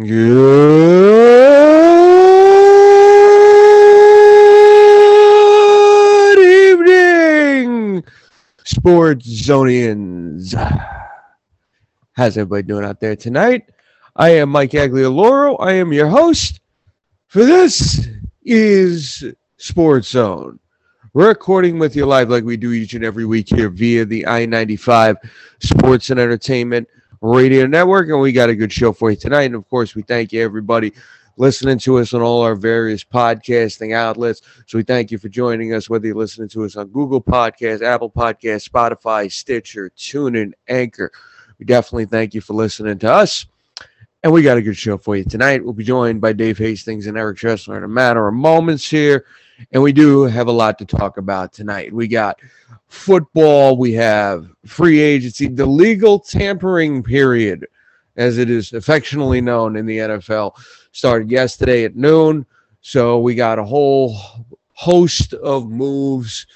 Good evening, Sports Zonians. How's everybody doing out there tonight? I am Mike Aglioloro. I am your host for this is Sports Zone. We're recording with you live like we do each and every week here via the I 95 Sports and Entertainment Radio Network. And we got a good show for you tonight. And of course, we thank you, everybody, listening to us on all our various podcasting outlets. So we thank you for joining us, whether you're listening to us on Google Podcasts, Apple Podcasts, Spotify, Stitcher, TuneIn, Anchor. We definitely thank you for listening to us. And we got a good show for you tonight. We'll be joined by Dave Hastings and Eric Tressler in a matter of moments here. And we do have a lot to talk about tonight. We got football, we have free agency, the legal tampering period, as it is affectionately known in the NFL, started yesterday at noon. So we got a whole host of moves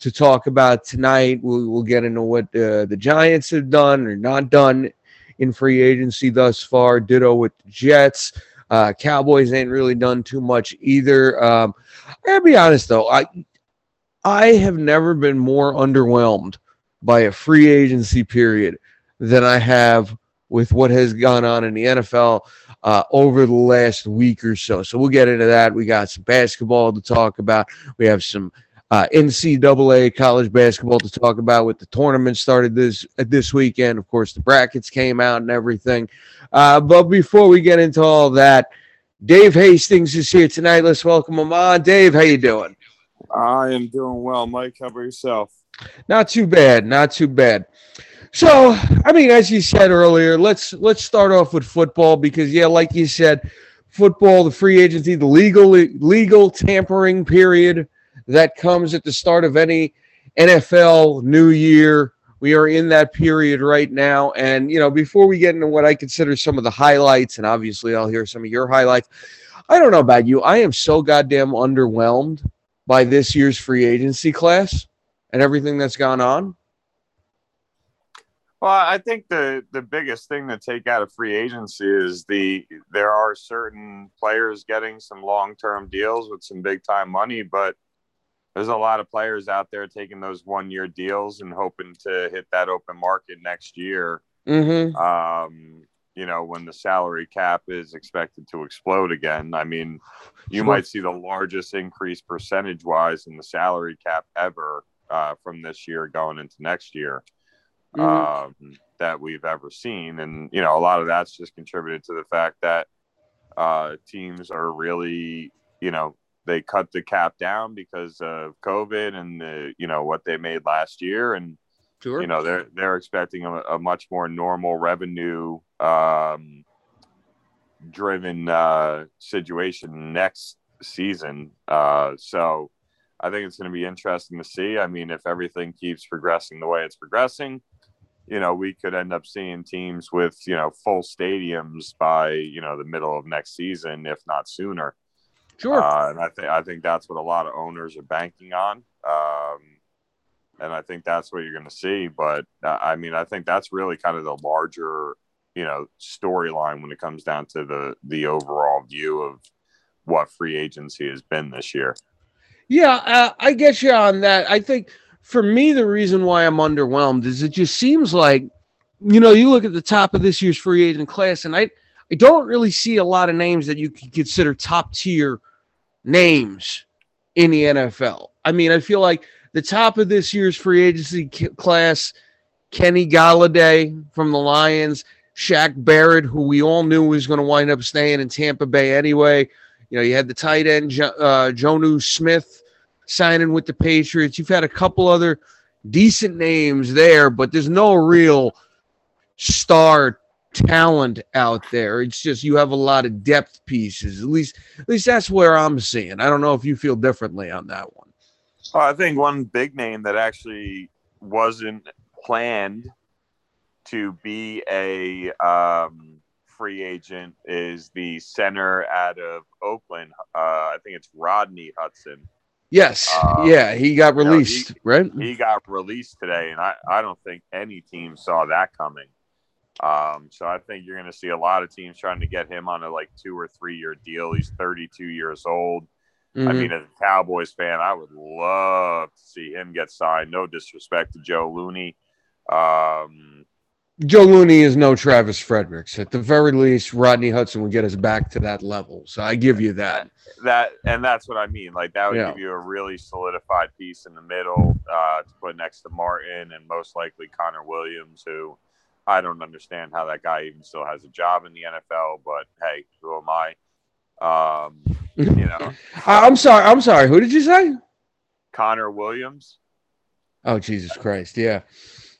to talk about tonight. We'll, we'll get into what uh, the Giants have done or not done in free agency thus far. Ditto with the Jets. Uh, Cowboys ain't really done too much either. Um, I gotta be honest though, I I have never been more underwhelmed by a free agency period than I have with what has gone on in the NFL uh, over the last week or so. So we'll get into that. We got some basketball to talk about. We have some uh, NCAA college basketball to talk about with the tournament started this this weekend. Of course, the brackets came out and everything. Uh, but before we get into all that, Dave Hastings is here tonight. Let's welcome him on. Dave, how you doing? I am doing well, Mike. How about yourself? Not too bad. Not too bad. So, I mean, as you said earlier, let's let's start off with football because, yeah, like you said, football, the free agency, the legal legal tampering period that comes at the start of any NFL new year. We are in that period right now. And, you know, before we get into what I consider some of the highlights, and obviously I'll hear some of your highlights, I don't know about you. I am so goddamn underwhelmed by this year's free agency class and everything that's gone on. Well, I think the the biggest thing to take out of free agency is the there are certain players getting some long term deals with some big time money, but there's a lot of players out there taking those one year deals and hoping to hit that open market next year. Mm-hmm. Um, you know, when the salary cap is expected to explode again. I mean, you Sure. might see the largest increase percentage wise in the salary cap ever uh, from this year going into next year Mhm. um, that we've ever seen. And, you know, a lot of that's just contributed to the fact that uh, teams are really, you know, they cut the cap down because of COVID and the, you know, what they made last year. And, Sure. you know, they're, they're expecting a, a much more normal revenue um, driven uh, situation next season. Uh, so I think it's going to be interesting to see. I mean, if everything keeps progressing the way it's progressing, you know, we could end up seeing teams with, you know, full stadiums by, you know, the middle of next season, if not sooner. Sure. Uh, and I think I think that's what a lot of owners are banking on. Um, and I think that's what you're going to see. But uh, I mean, I think that's really kind of the larger, you know, storyline when it comes down to the the overall view of what free agency has been this year. Yeah, uh, I get you on that. I think for me, the reason why I'm underwhelmed is it just seems like, you know, you look at the top of this year's free agent class, and I, I don't really see a lot of names that you can consider top tier names in the NFL. I mean, I feel like the top of this year's free agency class, Kenny Golladay from the Lions, Shaq Barrett, who we all knew was going to wind up staying in Tampa Bay anyway. You know, you had the tight end uh, Jonnu Smith signing with the Patriots. You've had a couple other decent names there, but there's no real star talent out there. It's just you have a lot of depth pieces. At least, at least that's where I'm seeing. I don't know if you feel differently on that one. Well, I think one big name that actually wasn't planned to be a um, free agent is the center out of Oakland. Uh, I think it's Rodney Hudson. Yes, Um, yeah, he got you know, released, right? He got released today, and I, I don't think any team saw that coming. Um, so I think you're going to see a lot of teams trying to get him on a like two or three year deal. He's 32 years old. I Mhm. mean, as a Cowboys fan, I would love to see him get signed. No disrespect to Joe Looney. Um, Joe Looney is no Travis Fredericks. At the very least, Rodney Hudson would get us back to that level. So I give you that. that and that's what I mean. Like that would Yeah. give you a really solidified piece in the middle uh, to put next to Martin and most likely Connor Williams, who I don't understand how that guy even still has a job in the NFL. But hey, who am I? Um, you know, I'm sorry. I'm sorry. Who did you say? Connor Williams. Oh Jesus Christ! Yeah.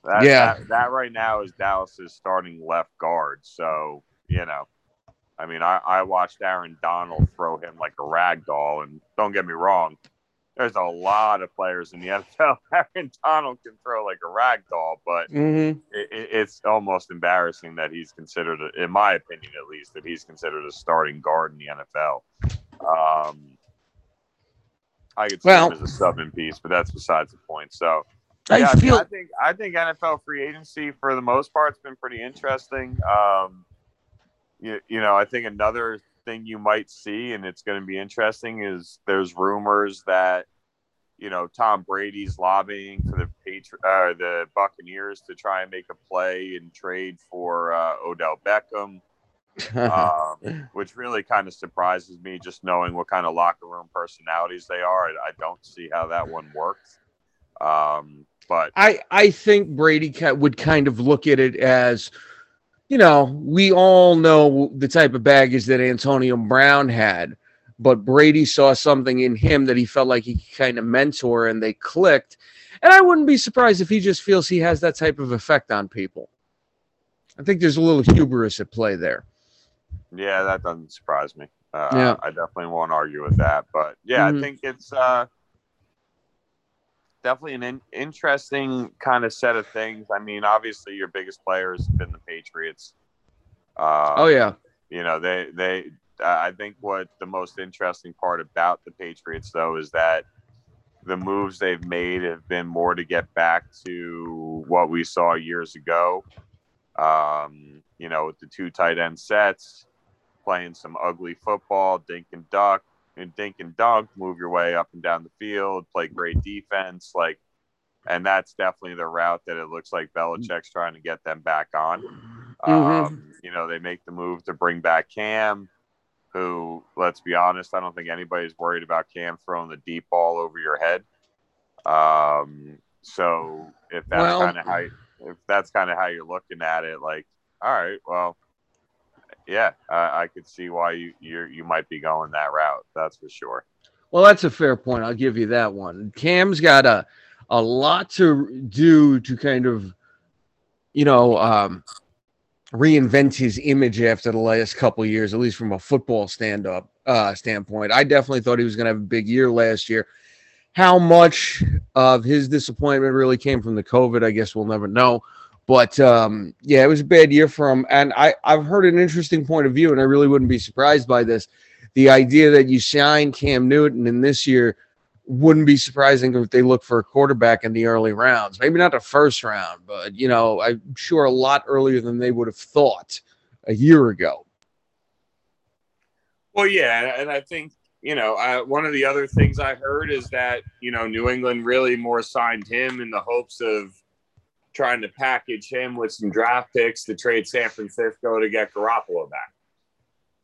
That, Yeah. that, that right now is Dallas's starting left guard. So you know, I mean, I, I watched Aaron Donald throw him like a rag doll, and don't get me wrong, there's a lot of players in the NFL. Aaron Donald can throw like a rag doll, but Mm-hmm. it, it, it's almost embarrassing that he's considered, in my opinion at least, that he's considered a starting guard in the NFL. Um, I could see Well- him as a subbing piece, but that's besides the point. So I yeah, feel. I think I think NFL free agency for the most part has been pretty interesting. Um, you, you know, I think another thing you might see, and it's going to be interesting, is there's rumors that you know Tom Brady's lobbying for the Patri- uh, the Buccaneers to try and make a play and trade for uh, Odell Beckham, um, which really kind of surprises me, just knowing what kind of locker room personalities they are. I, I don't see how that one works. Um, but I I think Brady would kind of look at it as, you know, we all know the type of baggage that Antonio Brown had, but Brady saw something in him that he felt like he could kind of mentor, and they clicked. And I wouldn't be surprised if he just feels he has that type of effect on people. I think there's a little hubris at play there. Yeah, that doesn't surprise me. Uh, Yeah. I definitely won't argue with that. But yeah, Mhm. I think it's uh, definitely an in- interesting kind of set of things. I mean, obviously, your biggest player has been the Patriots. Uh, Oh yeah, you know, they they. Uh, I think what the most interesting part about the Patriots, though, is that the moves they've made have been more to get back to what we saw years ago. Um, you know, with the two tight end sets, playing some ugly football, dink and duck, and dink and dunk, move your way up and down the field, play great defense, like, and that's definitely the route that it looks like Belichick's trying to get them back on. Mhm. Um, you know, they make the move to bring back Cam, who, let's be honest, I don't think anybody's worried about Cam throwing the deep ball over your head. Um, so if that's Well- kind of how if that's kind of how you're looking at it, like, all right, well, yeah, I, I could see why you you you might be going that route. That's for sure. Well, that's a fair point. I'll give you that one. Cam's got a a lot to do to kind of, you know, um, reinvent his image after the last couple years, at least from a football stand up uh, standpoint. I definitely thought he was going to have a big year last year. How much of his disappointment really came from the COVID, I guess we'll never know. But um, yeah, it was a bad year for him. And I, I've heard an interesting point of view, and I really wouldn't be surprised by this the idea that you sign Cam Newton in this year wouldn't be surprising if they look for a quarterback in the early rounds. Maybe not the first round, but you know, I'm sure a lot earlier than they would have thought a year ago. Well, yeah, and I think you know I, one of the other things I heard is that you know New England really more signed him in the hopes of trying to package him with some draft picks to trade San Francisco to get Garoppolo back.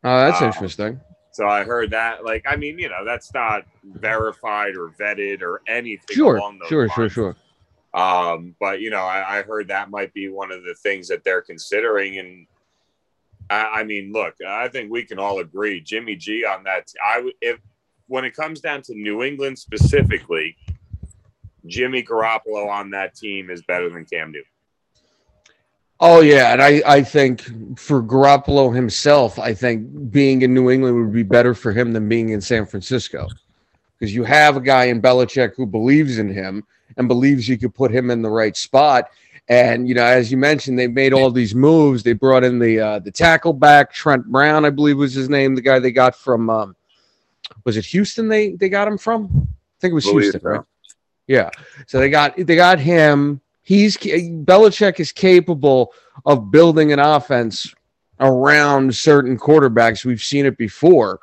Oh, that's Uh, interesting. So I heard that. Like, I mean, you know, that's not verified or vetted or anything Sure, along those sure, sure, lines. sure. Um, but you know, I, I heard that might be one of the things that they're considering. And I, I mean, look, I think we can all agree, Jimmy G on that. I would if when it comes down to New England specifically, Jimmy Garoppolo on that team is better than Cam Newton. Oh yeah, and I I think for Garoppolo himself, I think being in New England would be better for him than being in San Francisco, because you have a guy in Belichick who believes in him and believes you could put him in the right spot. And you know, as you mentioned, they made all these moves. They brought in the uh, the tackle back, Trent Brown, I believe was his name, the guy they got from um, was it Houston? They they got him from? I think it was Houston, so. right? Yeah. So they got they got him. He's Belichick is capable of building an offense around certain quarterbacks. We've seen it before.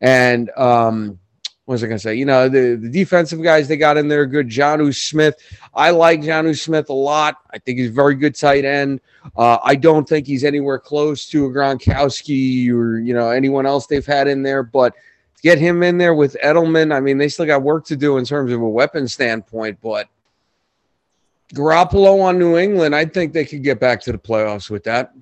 And um, what was I going to say? You know, the, the defensive guys they got in there good. Jonnu Smith. I like Jonnu Smith a lot. I think he's a very good tight end. Uh, I don't think he's anywhere close to a Gronkowski or, you know, anyone else they've had in there. But get him in there with Edelman, I mean, they still got work to do in terms of a weapon standpoint. But Garoppolo on New England, I think they could get back to the playoffs with that.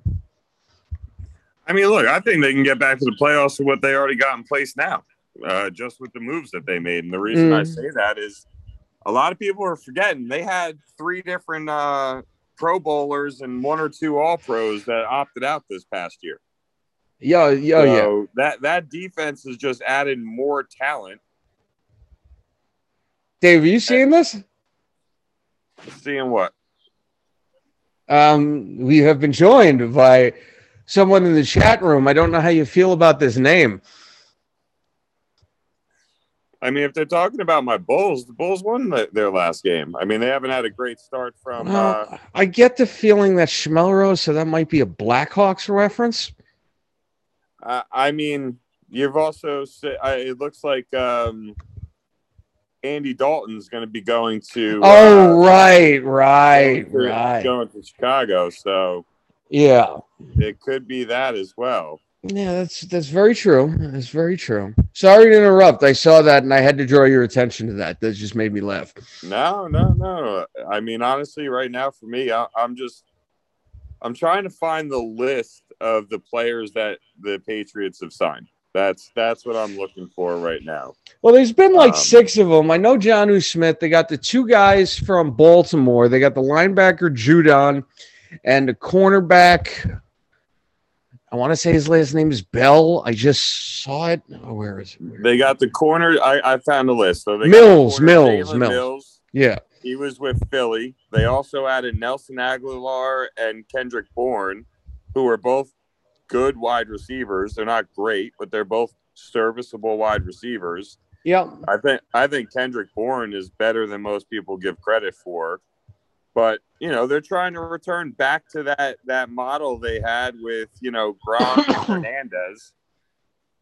I mean, look, I think they can get back to the playoffs with what they already got in place now, uh, just with the moves that they made. And the reason mm. I say that is a lot of people are forgetting they had three different uh, Pro Bowlers and one or two All Pros that opted out this past year. Yeah, yeah, so yeah. That that defense has just added more talent. Dave, are you seeing this? Seeing what? Um, we have been joined by someone in the chat room. I don't know how you feel about this name. I mean, if they're talking about my Bulls, the Bulls won the, their last game. I mean, they haven't had a great start from. Well, uh, I get the feeling that Schmelrose, so that might be a Blackhawks reference. Uh, I mean, you've also said it looks like um, Andy Dalton's going to be going to. Oh, uh, right, right, going to, right. Going to Chicago, so yeah, it could be that as well. Yeah, that's that's very true. That's very true. Sorry to interrupt. I saw that and I had to draw your attention to that. That just made me laugh. No, no, no. I mean, honestly, right now for me, I, I'm just I'm trying to find the list of the players that the Patriots have signed. That's that's what I'm looking for right now. Well, there's been like um, six of them. I know Jonnu Smith. They got the two guys from Baltimore. They got the linebacker Judon and the cornerback. I want to say his last name is Bell. I just saw it. Oh, where is it? Where they got the corner. I, I found a list. So they Mills, Mills, Mills, Mills. Yeah. He was with Philly. They also added Nelson Agholor and Kendrick Bourne, who are both good wide receivers. They're not great, but they're both serviceable wide receivers. Yeah. I think I think Kendrick Bourne is better than most people give credit for. But you know they're trying to return back to that that model they had with you know Gronk and Hernandez.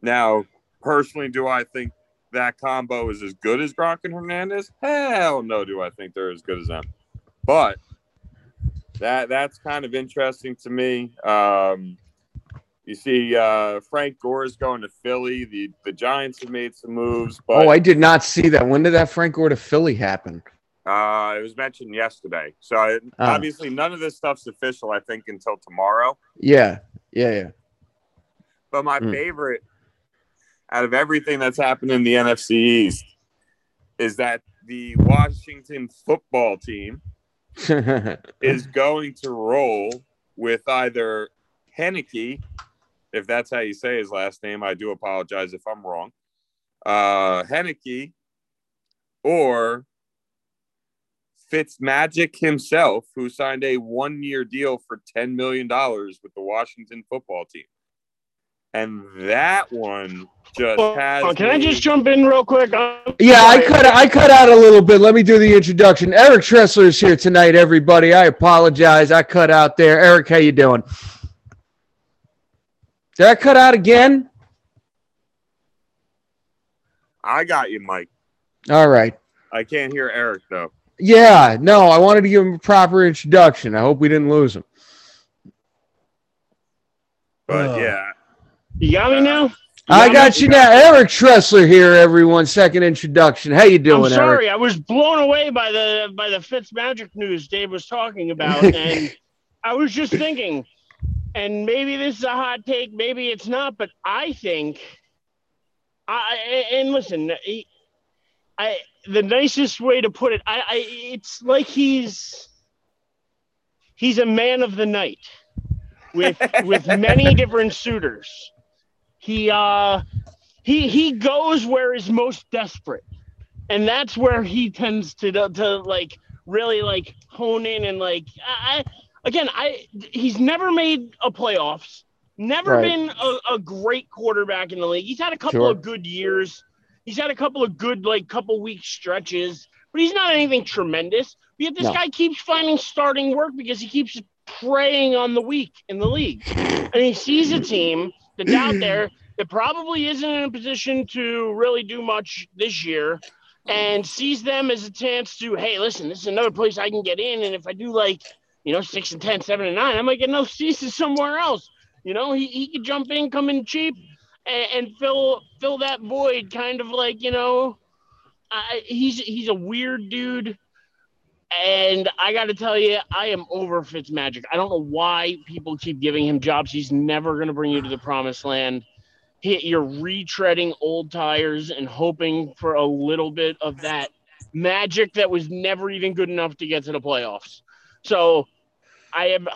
Now, personally, do I think that combo is as good as Gronk and Hernandez? Hell no, do I think they're as good as them. But that that's kind of interesting to me. Um, you see, uh, Frank Gore is going to Philly. The the Giants have made some moves. But, oh, I did not see that. When did that Frank Gore to Philly happen? Uh, it was mentioned yesterday. So it, uh, obviously, none of this stuff's official. I think until tomorrow. Yeah, yeah, yeah. But my mm. favorite out of everything that's happened in the NFC East is that the Washington football team is going to roll with either Heinicke, if that's how you say his last name. I do apologize if I'm wrong. Uh, Heinicke or Fitzmagic himself, who signed a one year deal for $10 million with the Washington football team. And that one just oh, has. Can me... I just jump in real quick? I'm yeah, sorry. I cut I cut out a little bit. Let me do the introduction. Eric Tressler is here tonight, everybody. I apologize. I cut out there. Eric, how you doing? Did I cut out again? I got you, Mike. All right. I can't hear Eric though. Yeah, no, I wanted to give him a proper introduction. I hope we didn't lose him. But yeah. You got me now? I got, you now. Eric Tressler here, everyone. Second introduction. How you doing, I'm sorry, Eric? I was blown away by the by the Fitz magic news Dave was talking about. and I was just thinking, and maybe this is a hot take, maybe it's not, but I think I and listen, I the nicest way to put it, I, I it's like he's he's a man of the night with with many different suitors. He uh he he goes where he's most desperate. And that's where he tends to to like really like hone in and like I again I he's never made a playoffs, never right. been a, a, great quarterback in the league. He's had a couple sure. of good years He's had a couple of good, like, couple week stretches, but he's not anything tremendous. But Yet this no. guy keeps finding starting work because he keeps preying on the weak in the league. And he sees a team that's out there that probably isn't in a position to really do much this year and sees them as a chance to, hey, listen, this is another place I can get in. And if I do like, you know, six and 10, seven and nine, I might get enough seats somewhere else. You know, he, he could jump in, come in cheap and, and fill fill that void kind of like, you know, he's he's a weird dude. And I got to tell you, I am over Fitzmagic. I don't know why people keep giving him jobs. He's never going to bring you to the promised land. He, you're retreading old tires and hoping for a little bit of that magic that was never even good enough to get to the playoffs. So I have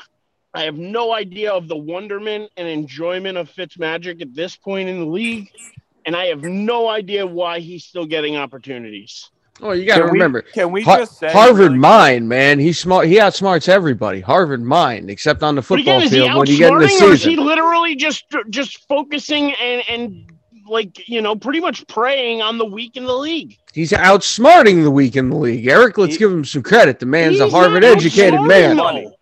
I have no idea of the wonderment and enjoyment of Fitzmagic at this point in the league, and I have no idea why he's still getting opportunities. Oh, you got to Can we- remember, can we Har- just say Harvard really- mind, man. He's smart. He outsmarts everybody. Harvard mind, except on the football again, field when you get in the outsmarting, or is he literally just just focusing and and like you know pretty much preying on the weak in the league? He's outsmarting the weak in the league. Eric, let's He- give him some credit. The man's a Harvard-educated man. though.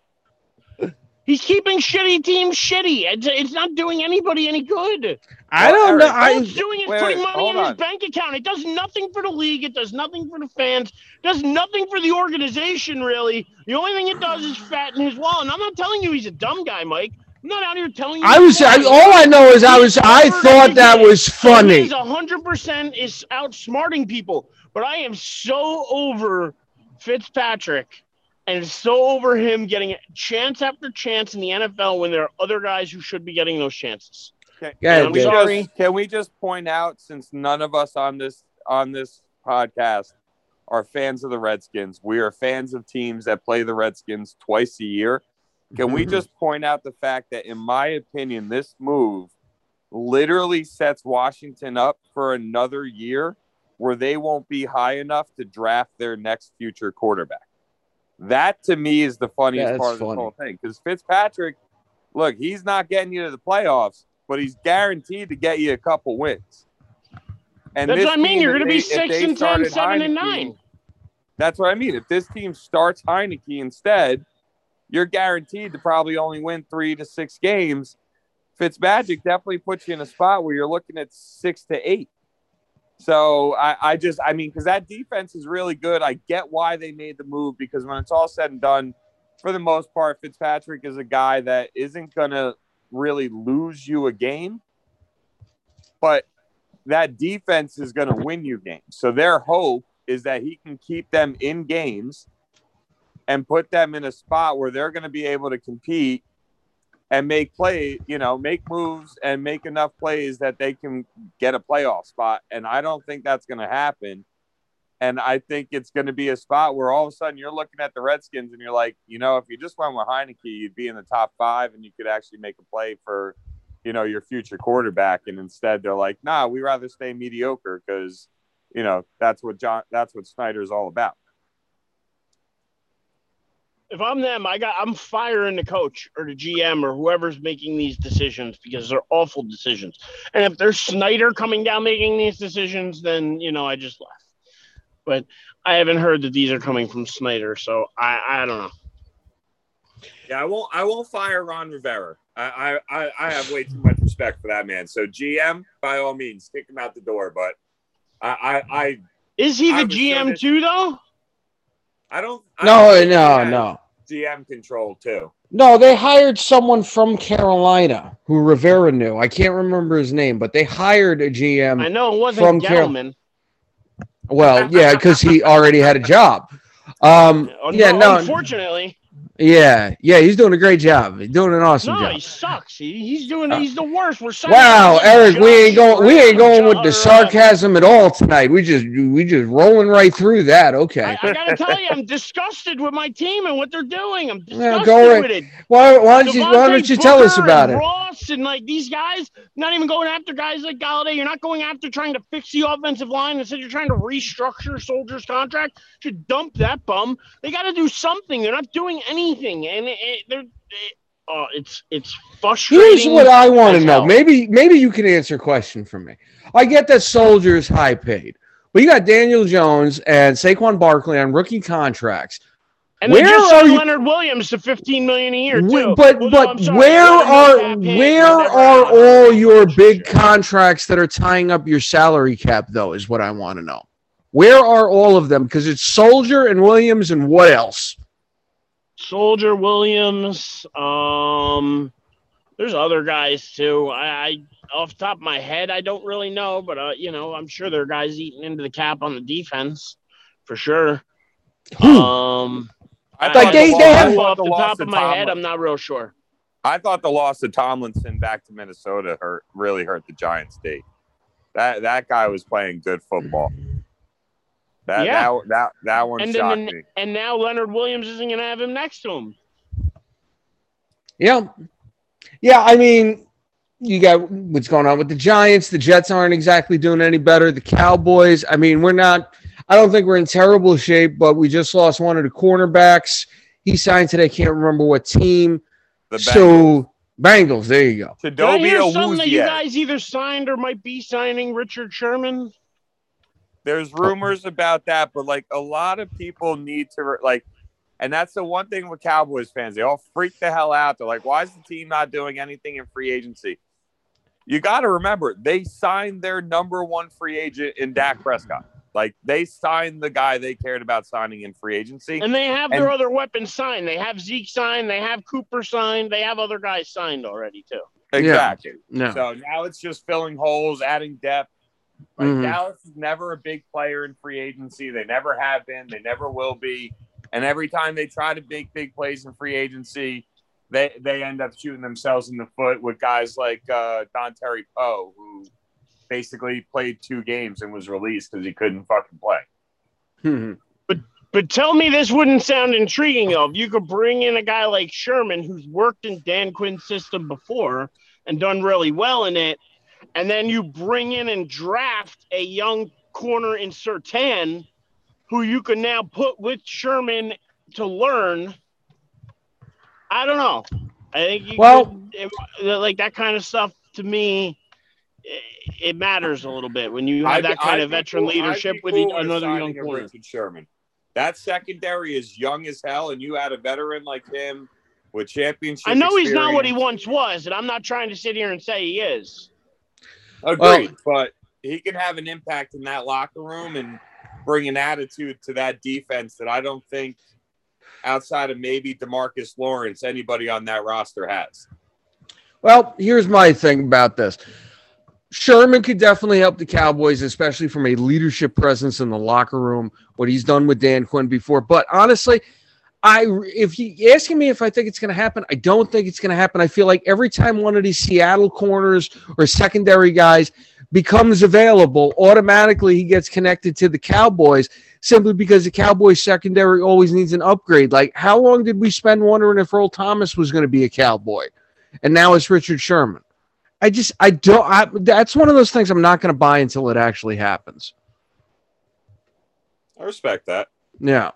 He's keeping shitty teams shitty. It's, it's not doing anybody any good. I don't know. Eric, All I, it's doing is wait, putting wait, money hold in his bank account. It does nothing for the league. It does nothing for the fans. It does nothing for the organization, really. The only thing it does is fatten his wallet. And I'm not telling you he's a dumb guy, Mike. I'm not out here telling you. I was. I, all I know is I was. I thought that was funny. He's 100% is outsmarting people. But I am so over Fitzpatrick and it's so over him getting chance after chance in the NFL when there are other guys who should be getting those chances. Can, Yeah, can we dude. Sorry. just, can we just point out since none of us on this on this podcast are fans of the Redskins, we are fans of teams that play the Redskins twice a year. Can we just point out the fact that, in my opinion, this move literally sets Washington up for another year where they won't be high enough to draft their next future quarterback? That to me is the funniest That's part of this funny. whole thing because Fitzpatrick, look, he's not getting you to the playoffs, but he's guaranteed to get you a couple wins. And That's what I mean. team, You're going to be six and 10, started seven and nine. That's what I mean. If this team starts Heinicke instead, you're guaranteed to probably only win three to six games. Fitzmagic definitely puts you in a spot where you're looking at six to eight. So I, I just, I mean, because that defense is really good. I get why they made the move because when it's all said and done, for the most part, Fitzpatrick is a guy that isn't going to really lose you a game, but that defense is going to win you games. So their hope is that he can keep them in games and put them in a spot where they're going to be able to compete and make play, you know, make moves and make enough plays that they can get a playoff spot. And I don't think that's going to happen. And I think it's going to be a spot where all of a sudden you're looking at the Redskins and you're like, you know, if you just went with Heinicke, you'd be in the top five and you could actually make a play for, you know, your future quarterback. And instead they're like, nah, we rather stay mediocre because, you know, that's what John, that's what Snyder's all about. If I'm them, I got I'm firing the coach or the GM or whoever's making these decisions because they're awful decisions. And if there's Snyder coming down making these decisions, then you know I just left. But I haven't heard that these are coming from Snyder, so I I don't know. Yeah, I won't. I won't fire Ron Rivera. I, I, I- have way too much respect for that man. So GM, by all means, kick him out the door. But I, I, I, Is he the I was so GM too though? I don't. I no, don't no, no, GM control too. no. They hired someone from Carolina who Rivera knew. I can't remember his name, but they hired a GM. I know it wasn't Carol- Gettleman. Well, yeah, because he already had a job. Um, Oh, yeah, no, no, unfortunately. Yeah, yeah. He's doing a great job. He's doing an awesome No, job. he sucks. He, he's doing. He's the worst. We're Wow, Eric, we ain't going. We ain't going with the uh, sarcasm at all tonight. We just we just rolling right through that. Okay. I, I gotta tell you, I'm disgusted with my team and what they're doing. I'm Yeah, disgusted go right- with it. Why, why don't you Why don't you tell us about it? Ross and like these guys, not even going after guys like Golladay. You're not going after trying to fix the offensive line. Instead, you're trying to restructure Solder's contract. You should dump that bum. They got to do something. They're not doing anything, and it, it, they're. It, oh, it's it's frustrating. Here's what I want to know. hell. Maybe maybe you can answer a question for me. I get that Solders high paid, but you got Daniel Jones and Saquon Barkley on rookie contracts. And Where they just are you- Leonard Williams to 15 million a year too. But Well, but I'm where are Williams had paid, where are all your big contracts that are tying up your salary cap though? Is what I want to know. Where are all of them? Because it's Solder and Williams and what else? Solder Williams. Um, there's other guys too. I, I off the top of my head, I don't really know, but uh, you know, I'm sure there are guys eating into the cap on the defense for sure. Who? Um, I Like thought they- the they loss- have- off the loss top to of my head, I'm not real sure. I thought the loss of Tomlinson back to Minnesota hurt really hurt the Giants' day. That that guy was playing good football. That Yeah. that that, that one And shocked then me. and now Leonard Williams isn't going to have him next to him. Yeah. Yeah, I mean, you got what's going on with the Giants. The Jets aren't exactly doing any better. The Cowboys, I mean, we're not I don't think we're in terrible shape, but we just lost one of the cornerbacks. He signed today, can't remember what team. The so Bengals, there you go. Did I Chidobe hear something that you guys either signed or might be signing Richard Sherman? There's rumors about that, but like a lot of people need to like, and that's the one thing with Cowboys fans. They all freak the hell out. They're like, "Why is the team not doing anything in free agency?" You got to remember, they signed their number one free agent in Dak Prescott. Like they signed the guy they cared about signing in free agency. And they have their And- other weapons signed. They have Zeke signed. They have Cooper signed. They have other guys signed already too. Exactly. No. So now it's just filling holes, adding depth. Like Mhm. Dallas is never a big player in free agency. They never have been. They never will be. And every time they try to make big plays in free agency, they they end up shooting themselves in the foot with guys like uh, Dontari Poe, who basically played two games and was released because he couldn't fucking play. Hmm. But tell me this wouldn't sound intriguing though. If you could bring in a guy like Sherman who's worked in Dan Quinn's system before and done really well in it, and then you bring in and draft a young corner in Surtain who you can now put with Sherman to learn. I don't know. I think you Well- could, it- like that kind of stuff to me. It, it matters a little bit when you have I'd- that kind I'd of veteran cool- leadership be with cool another young corner. Richard Sherman. That secondary is young as hell, and you add a veteran like him with championship. I know he's not what he once was, and I'm not trying to sit here and say he is. Agreed, but he can have an impact in that locker room and bring an attitude to that defense that I don't think outside of maybe Demarcus Lawrence anybody on that roster has. Well, here's my thing about this. Sherman could definitely help the Cowboys, especially from a leadership presence in the locker room, what he's done with Dan Quinn before. But honestly, I if you asking me if I think it's going to happen, I don't think it's going to happen. I feel like every time one of these Seattle corners or secondary guys becomes available, automatically he gets connected to the Cowboys simply because the Cowboys secondary always needs an upgrade. Like how long did we spend wondering if Earl Thomas was going to be a Cowboy? And now it's Richard Sherman. I just I don't I that's one of those things I'm not going to buy until it actually happens. I respect that. Yeah.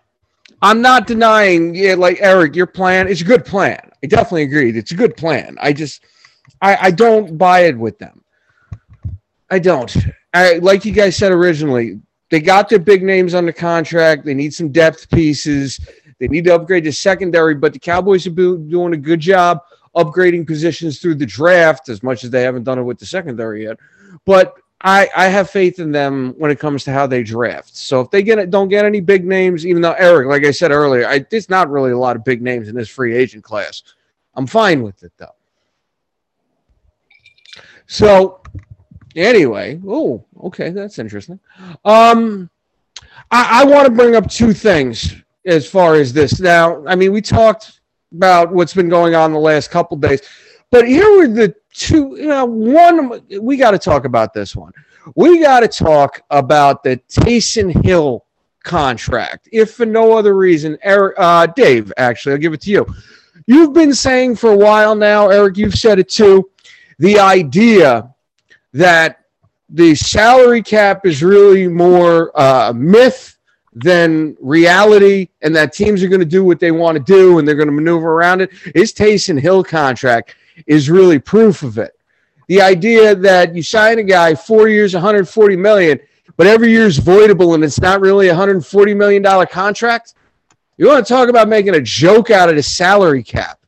I'm not denying, yeah, like Eric, your plan is a good plan. I definitely agree. It's a good plan. I just, I, I don't buy it with them. I don't. I like you guys said originally. They got their big names under contract. They need some depth pieces. They need to upgrade the secondary. But the Cowboys have been doing a good job upgrading positions through the draft, as much as they haven't done it with the secondary yet. But I, I have faith in them when it comes to how they draft. So if they get it, don't get any big names, even though Eric, like I said earlier, I, there's not really a lot of big names in this free agent class. I'm fine with it though. So anyway, oh, okay, that's interesting. Um, I, I want to bring up two things as far as this. Now, I mean, we talked about what's been going on the last couple days, but here were the two. You know, one we got to talk about this one. We got to talk about the Taysom Hill contract, if for no other reason. Eric, uh, Dave, actually, I'll give it to you. You've been saying for a while now, Eric. You've said it too. The idea that the salary cap is really more uh, myth than reality, and that teams are going to do what they want to do and they're going to maneuver around it. Is Taysom Hill contract is really proof of it. The idea that you sign a guy four years, 140 million, but every year is voidable and it's not really a 140 million dollar contract. You want to talk about making a joke out of the salary cap?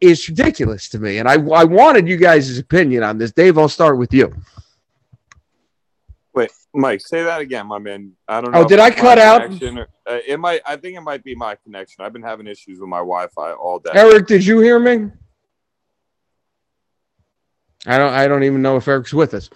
It's ridiculous to me. And I, I wanted you guys' opinion on this. Dave, I'll start with you. Wait, Mike, say that again, my man. I don't know. Oh, did I cut out? or- uh, it might. I think it might be my connection. I've been having issues with my Wi-Fi all day. Eric, did you hear me? I don't. I don't even know if Eric's with us.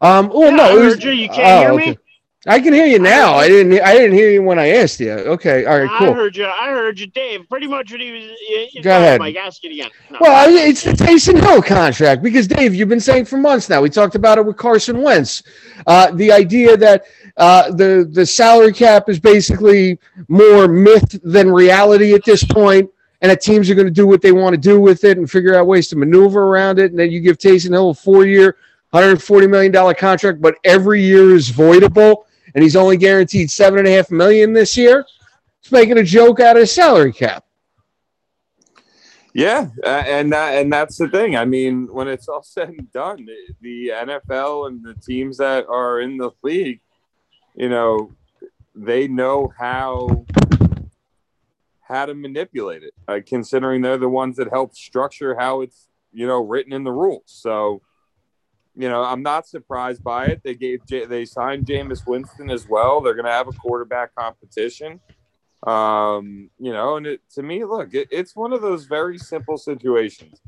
Um. Oh Yeah, no, I it was- heard you. You can't hear me? I can hear you now. I didn't. I didn't hear you when I asked you. Okay. All right. Cool. I heard you. I heard you, Dave. Pretty much what he was. y- y- Go ahead. Mike, ask it again. No. Well, I- it's the Taysom Hill contract because Dave, you've been saying for months now. We talked about it with Carson Wentz. Uh, the idea that uh, the the salary cap is basically more myth than reality at this point, and that teams are going to do what they want to do with it and figure out ways to maneuver around it. And then you give Taysom Hill a four year, hundred forty million dollar contract, but every year is voidable, and he's only guaranteed seven and a half million this year. It's making a joke out of the salary cap. Yeah, uh, and that, and that's the thing. I mean, when it's all said and done, the, the NFL and the teams that are in the league, you know, they know how how to manipulate it, uh, considering they're the ones that help structure how it's you know written in the rules. So, you know, I'm not surprised by it. They gave J- they signed Jameis Winston as well. They're going to have a quarterback competition. Um, you know, and it, to me, look, it, it's one of those very simple situations.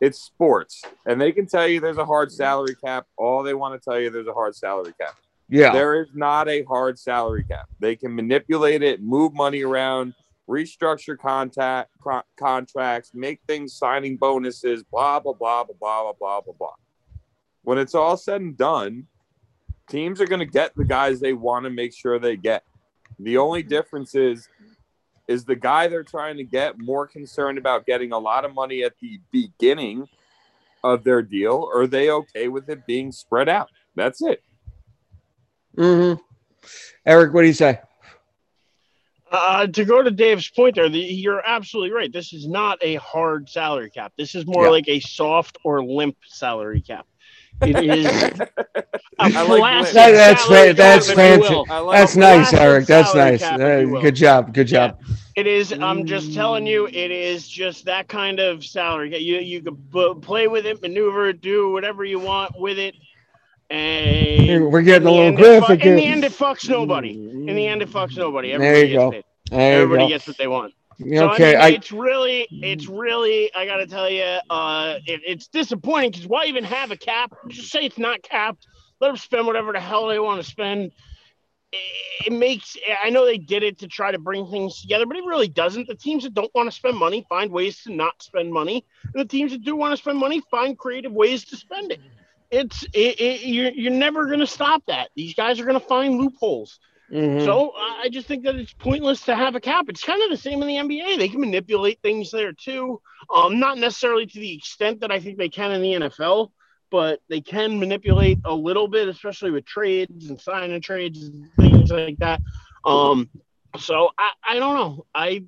It's sports, and they can tell you there's a hard salary cap. All they want to tell you there's a hard salary cap. Yeah. There is not a hard salary cap. They can manipulate it, move money around, restructure contact co- contracts, make things signing bonuses, blah blah blah blah blah blah blah blah blah. When it's all said and done, teams are going to get the guys they want to make sure they get. The only difference is is the guy they're trying to get more concerned about getting a lot of money at the beginning of their deal, or are they okay with it being spread out? That's it. Mm-hmm. Eric, what do you say? Uh, to go to Dave's point there, the, you're absolutely right. This is not a hard salary cap. This is more Yeah. like a soft or limp salary cap. It is a I like That- that's salary fa- that's cap, fancy. like That's nice, Eric. That's nice. cap, Uh, good job. Good job. It is. I'm just telling you, it is just that kind of salary. You you can b- play with it, maneuver, do whatever you want with it, and We're getting a little end, it fu- graphic In the end, it fucks nobody. In the end, it fucks nobody. There Everybody you go. gets. There you Everybody go. gets what they want. So, Okay. I mean, I, it's really, it's really, I got to tell you, uh, it, it's disappointing because why even have a cap? Just say it's not capped. Let them spend whatever the hell they want to spend. It, it makes, I know they did it to try to bring things together, but it really doesn't. The teams that don't want to spend money find ways to not spend money. And the teams that do want to spend money find creative ways to spend it. It's, it, it, you're, you're never going to stop that. These guys are going to find loopholes. Mhm. So I I just think that it's pointless to have a cap. It's kind of the same in the NBA. They can manipulate things there too. Um, not necessarily to the extent that I think they can in the NFL, but they can manipulate a little bit, especially with trades and signing trades and things like that. Um, so I, I don't know. I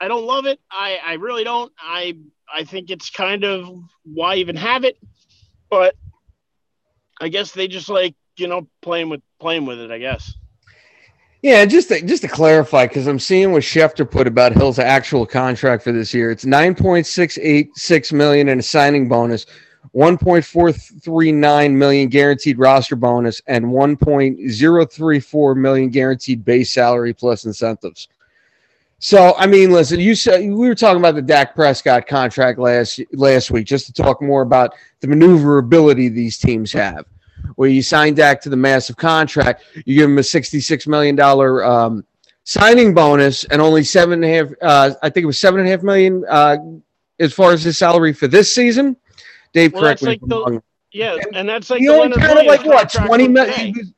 I don't love it. I, I really don't. I I think it's kind of why even have it, but I guess they just like you know playing with playing with it. I guess. Yeah, just to, just to clarify, because I'm seeing what Schefter put about Hill's actual contract for this year. It's 9.686 million in a signing bonus, 1.439 million guaranteed roster bonus, and 1.034 million guaranteed base salary plus incentives. So, I mean, listen, you said we were talking about the Dak Prescott contract last last week, just to talk more about the maneuverability these teams have where you sign Dak to the massive contract, you give him a $66 million um, signing bonus and only seven and a half, uh, I think it was seven and a half million uh, as far as his salary for this season. Dave, Well, correct me like the- Yeah, and that's like He the only kind of like what, contract 20 from million? today. he was-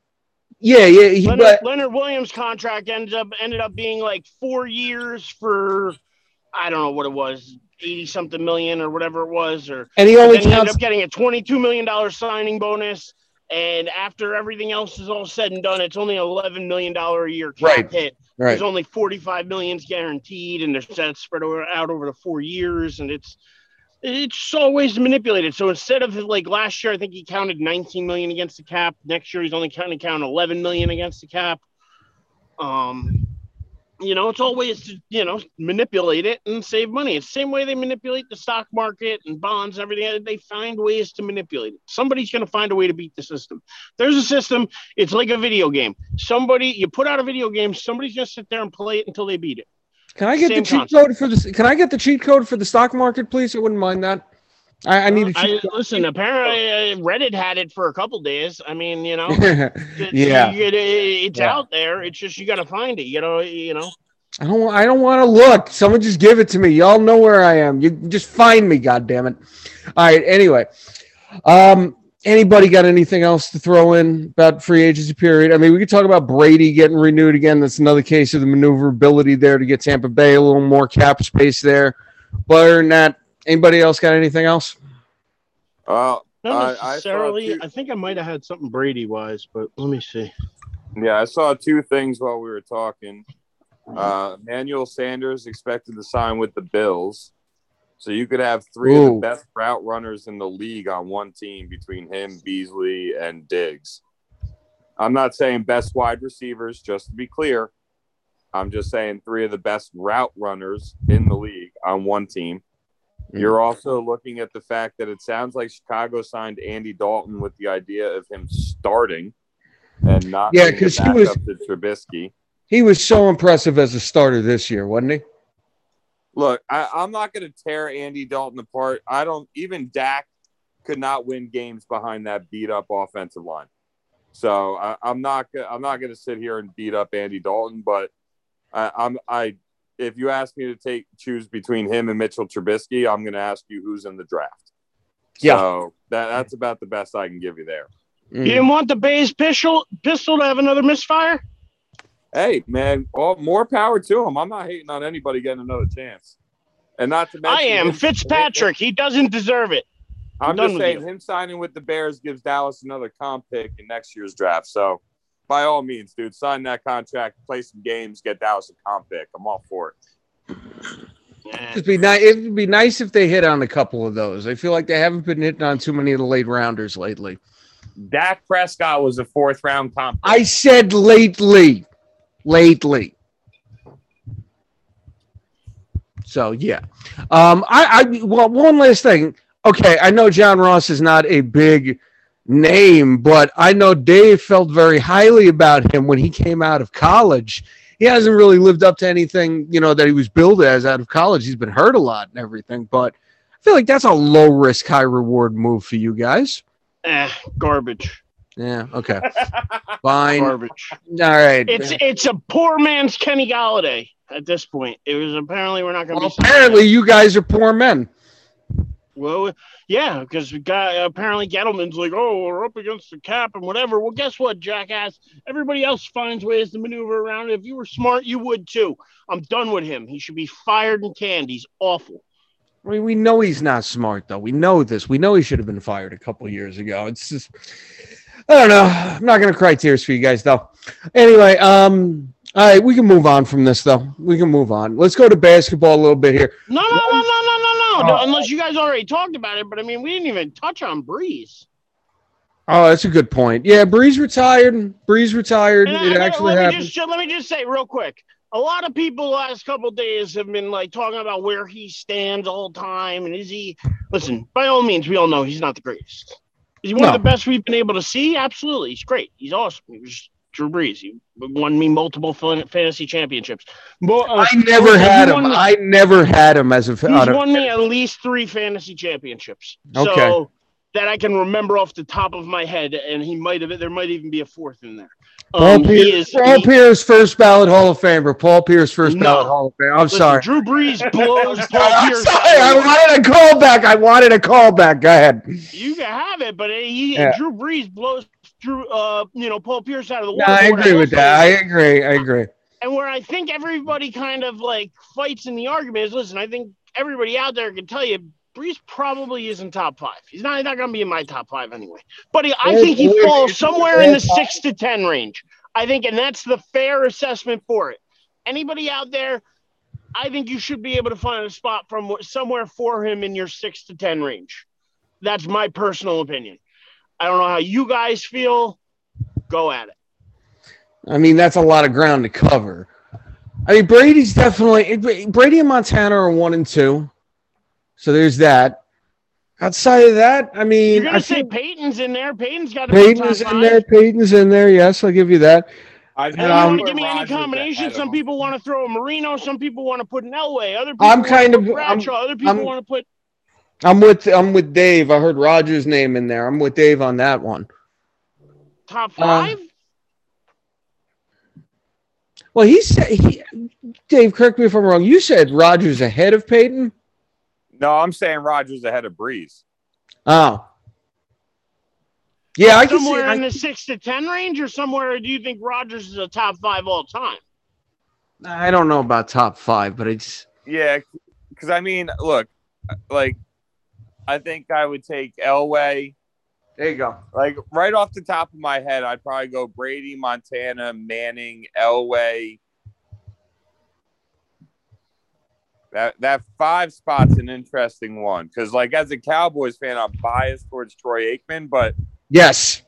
Yeah, yeah. He, Leonard, but, Leonard Williams' contract ended up ended up being like four years for I don't know what it was, eighty something million or whatever it was, or and he only he ended up getting a twenty two million dollar signing bonus. And after everything else is all said and done, it's only eleven million dollar a year cap Right. hit. Right. There's only forty five millions guaranteed, and there's that's spread over, out over the four years, and it's it's always manipulated. So instead of like last year, I think he counted 19 million against the cap. Next year, he's only counting count 11 million against the cap. Um, you know, it's all ways to, you know, manipulate it and save money. It's the same way they manipulate the stock market and bonds and everything. Uh, they find ways to manipulate it. Somebody's going to find a way to beat the system. There's a system. It's like a video game. Somebody, you put out a video game, somebody's going to sit there and play it until they beat it. Can I get Same the cheat concept. code for this? Can I get the cheat code for the stock market, please? I wouldn't mind that. I, I need a I, listen, apparently uh, Reddit had it for a couple days. I mean, you know, it's- yeah, it- it's Yeah. out there. It's just you got to find it. You know, you know. I don't. I don't want to look. Someone just give it to me. Y'all know where I am. You just find me. God damn it. All right. Anyway, um, anybody got anything else to throw in about free agency period? I mean, we could talk about Brady getting renewed again. That's another case of the maneuverability there to get Tampa Bay a little more cap space there. But other than that, anybody else got anything else? Uh, Not I- I necessarily. two- I think I might have had something Brady wise, but let me see. yeah, I saw two things while we were talking. Uh, Emmanuel Sanders expected to sign with the Bills. So you could have three of the best route runners in the league on one team between him, Beasley, and Diggs. I'm not saying best wide receivers, just to be clear. I'm just saying three of the best route runners in the league on one team. Mm. You're also looking at the fact that it sounds like Chicago signed Andy Dalton with the idea of him starting and not Yeah, because he was- to Trubisky. He was so impressive as a starter this year, wasn't he? Look, I, I'm not going to tear Andy Dalton apart. I don't even Dak could not win games behind that beat up offensive line. So I, I'm not I'm not going to sit here and beat up Andy Dalton, but I, I'm I if you ask me to take choose between him and Mitchell Trubisky, I'm going to ask you who's in the draft. Yeah. So that that's about the best I can give you there. You Mm. didn't want the Bay's pistol pistol to have another misfire? Hey man, all more power to him. I'm not hating on anybody getting another chance. And not to mention I am him- Fitzpatrick. He doesn't deserve it. I'm done just saying, him signing with the Bears gives Dallas another comp pick in next year's draft. So, by all means, dude, sign that contract, play some games, get Dallas a comp pick. I'm all for it. It'd be nice. It'd be nice if they hit on a couple of those. I feel like they haven't been hitting on too many of the late rounders lately. Dak Prescott was a fourth round comp. I said lately, lately. So yeah, um, I, I well, one last thing. Okay, I know John Ross is not a big name, but I know Dave felt very highly about him when he came out of college. He hasn't really lived up to anything, you know, that he was billed as out of college. He's been hurt a lot and everything, but I feel like that's a low risk, high reward move for you guys. Eh, garbage. Yeah. Okay. Fine. All Garbage. right. It's it's a poor man's Kenny Golladay at this point. It was apparently we're not going to Well, be. apparently, you guys are poor men. Well, yeah, because we got apparently Gettleman's like, oh, we're up against the cap and whatever. Well, guess what, jackass? Everybody else finds ways to maneuver around it. If you were smart, you would too. I'm done with him. He should be fired and canned. He's awful. I mean, we know he's not smart, though. We know this. We know he should have been fired a couple years ago. It's just, I don't know. I'm not going to cry tears for you guys, though. Anyway, um, all right, we can move on from this, though. We can move on. Let's go to basketball a little bit here. No, no, no, no, no. Oh. Unless you guys already talked about it, but I mean, we didn't even touch on Brees. Oh, that's a good point. Yeah, Brees retired. Brees retired. And It I- actually let happened. Me just, let me just say real quick. A lot of people the last couple days have been like talking about where he stands all the time, and is he? Listen, by all means, we all know he's not the greatest. Is he one No. of the best we've been able to see? Absolutely, he's great. He's awesome. He was Drew Brees. He won me multiple fantasy championships. But, uh, I never had him. won me- I never had him as a. He's on a- won me at least three fantasy championships. Okay. So that I can remember off the top of my head, and he might have. There might even be a fourth in there. Paul, Um, he Pierce, is. Paul he- Pierce, first ballot Hall of Famer. Paul Pierce, first No. ballot Hall of Famer. I'm listen, sorry. Drew Brees blows Paul I'm Pierce. sorry. I wanted a callback. I wanted a callback. Go ahead. You can have it, but he Yeah. Drew Brees blows Drew, uh, you know, Paul Pierce out of the No. I agree with that. I agree. I agree. and where I think everybody kind of like fights in the argument is, listen, I think everybody out there can tell you. Brees probably isn't top five. He's not. He's not going to be in my top five anyway. But he, I think he falls somewhere in the six to ten range. I think, and that's the fair assessment for it. Anybody out there, I think you should be able to find a spot from somewhere for him in your six to ten range. That's my personal opinion. I don't know how you guys feel. Go at it. I mean, that's a lot of ground to cover. I mean, Brady's definitely Brady and Montana are one and two, so there's that. Outside of that, I mean, You're gonna I say think Peyton's in there. Peyton's got to Peyton's in there. Peyton's in there. Yes, I'll give you that. I And you Um, want to give me any combination? Some people want to throw a Marino. Some people want to put an Elway. Other people I'm want kind to of- put Bradshaw. Other people I'm- want to put. I'm with I'm with Dave. I heard Rodgers' name in there. I'm with Dave on that one. Top Uh, five? Well, he said he, Dave. Correct me if I'm wrong. You said Rodgers ahead of Peyton. No, I'm saying Rodgers ahead of Brees. Oh, yeah, I can see. somewhere in I, the six to ten range, or somewhere? Do you think Rodgers is a top five all time? I don't know about top five, but it's Yeah, because I mean, look, like I think I would take Elway. there. You go. Like right off the top of my head, I'd probably go Brady, Montana, Manning, Elway. That that five spot's an interesting one because, like, as a Cowboys fan, I'm biased towards Troy Aikman, but Yes,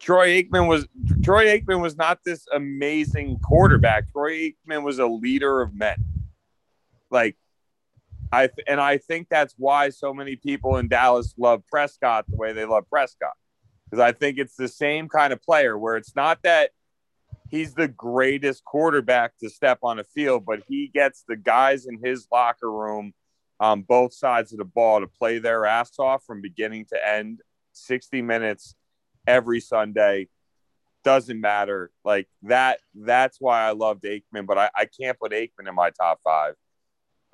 Troy Aikman was Troy Aikman was not this amazing quarterback. Troy Aikman was a leader of men. Like I and I think that's why so many people in Dallas love Prescott the way they love Prescott. Because I think it's the same kind of player where it's not that he's the greatest quarterback to step on a field, but he gets the guys in his locker room on both sides of the ball to play their ass off from beginning to end, 60 minutes every Sunday. Doesn't matter. Like that, that's why I loved Aikman, but I, I can't put Aikman in my top five.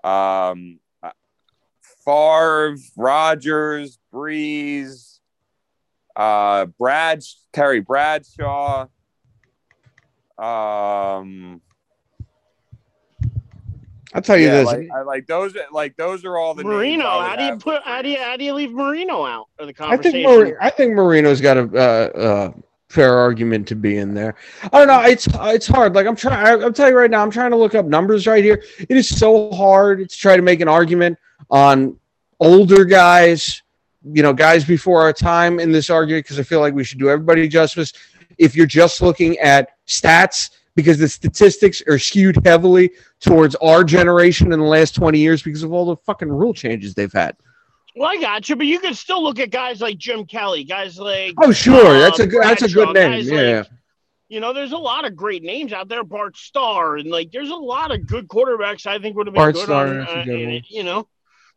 Um, Favre, Rodgers, Brees, uh, Brad, Terry Bradshaw. Um, I'll tell you yeah, this. like, I, like those, like those are all the Marino. I How do you put? How do you? How do you leave Marino out of the I think conversation? Mar- I think Marino's got a uh, uh, fair argument to be in there. I don't know. It's it's hard. Like I'm trying. I'm telling you right now. I'm trying to look up numbers right here. It is so hard to try to make an argument on older guys. You know, guys before our time in this argument because I feel like we should do everybody justice. If you're just looking at stats, because the statistics are skewed heavily towards our generation in the last 20 years because of all the fucking rule changes they've had. Well, I got you, but you could still look at guys like Jim Kelly, guys like Oh, sure. Uh, That's a good. That's a good name. Yeah. like- you know, there's a lot of great names out there. Bart Starr and like, there's a lot of good quarterbacks. I think would have been Bart good Starr, on. Uh, good you know,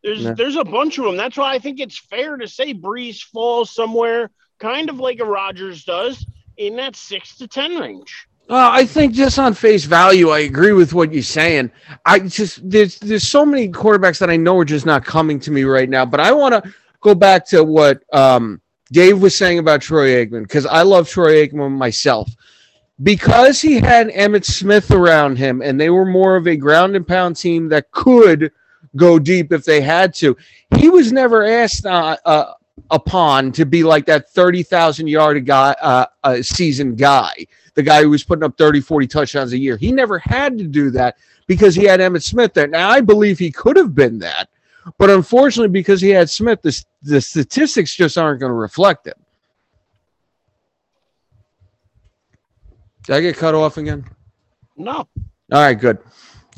there's Yeah. there's a bunch of them. That's why I think it's fair to say Brees falls somewhere, kind of like a Rodgers does, in that six to ten range. Uh, I think just on face value, I agree with what you're saying. I just there's there's so many quarterbacks that I know are just not coming to me right now. But I want to go back to what um, Dave was saying about Troy Aikman because I love Troy Aikman myself because he had Emmitt Smith around him and they were more of a ground and pound team that could go deep if they had to. He was never asked uh, uh, upon to be like that thirty thousand yard guy, uh, uh, season guy the guy who was putting up 30, 40 touchdowns a year. He never had to do that because he had Emmitt Smith there. Now, I believe he could have been that, but unfortunately, because he had Smith, the, the statistics just aren't going to reflect it. Did I get cut off again? No, All right, good.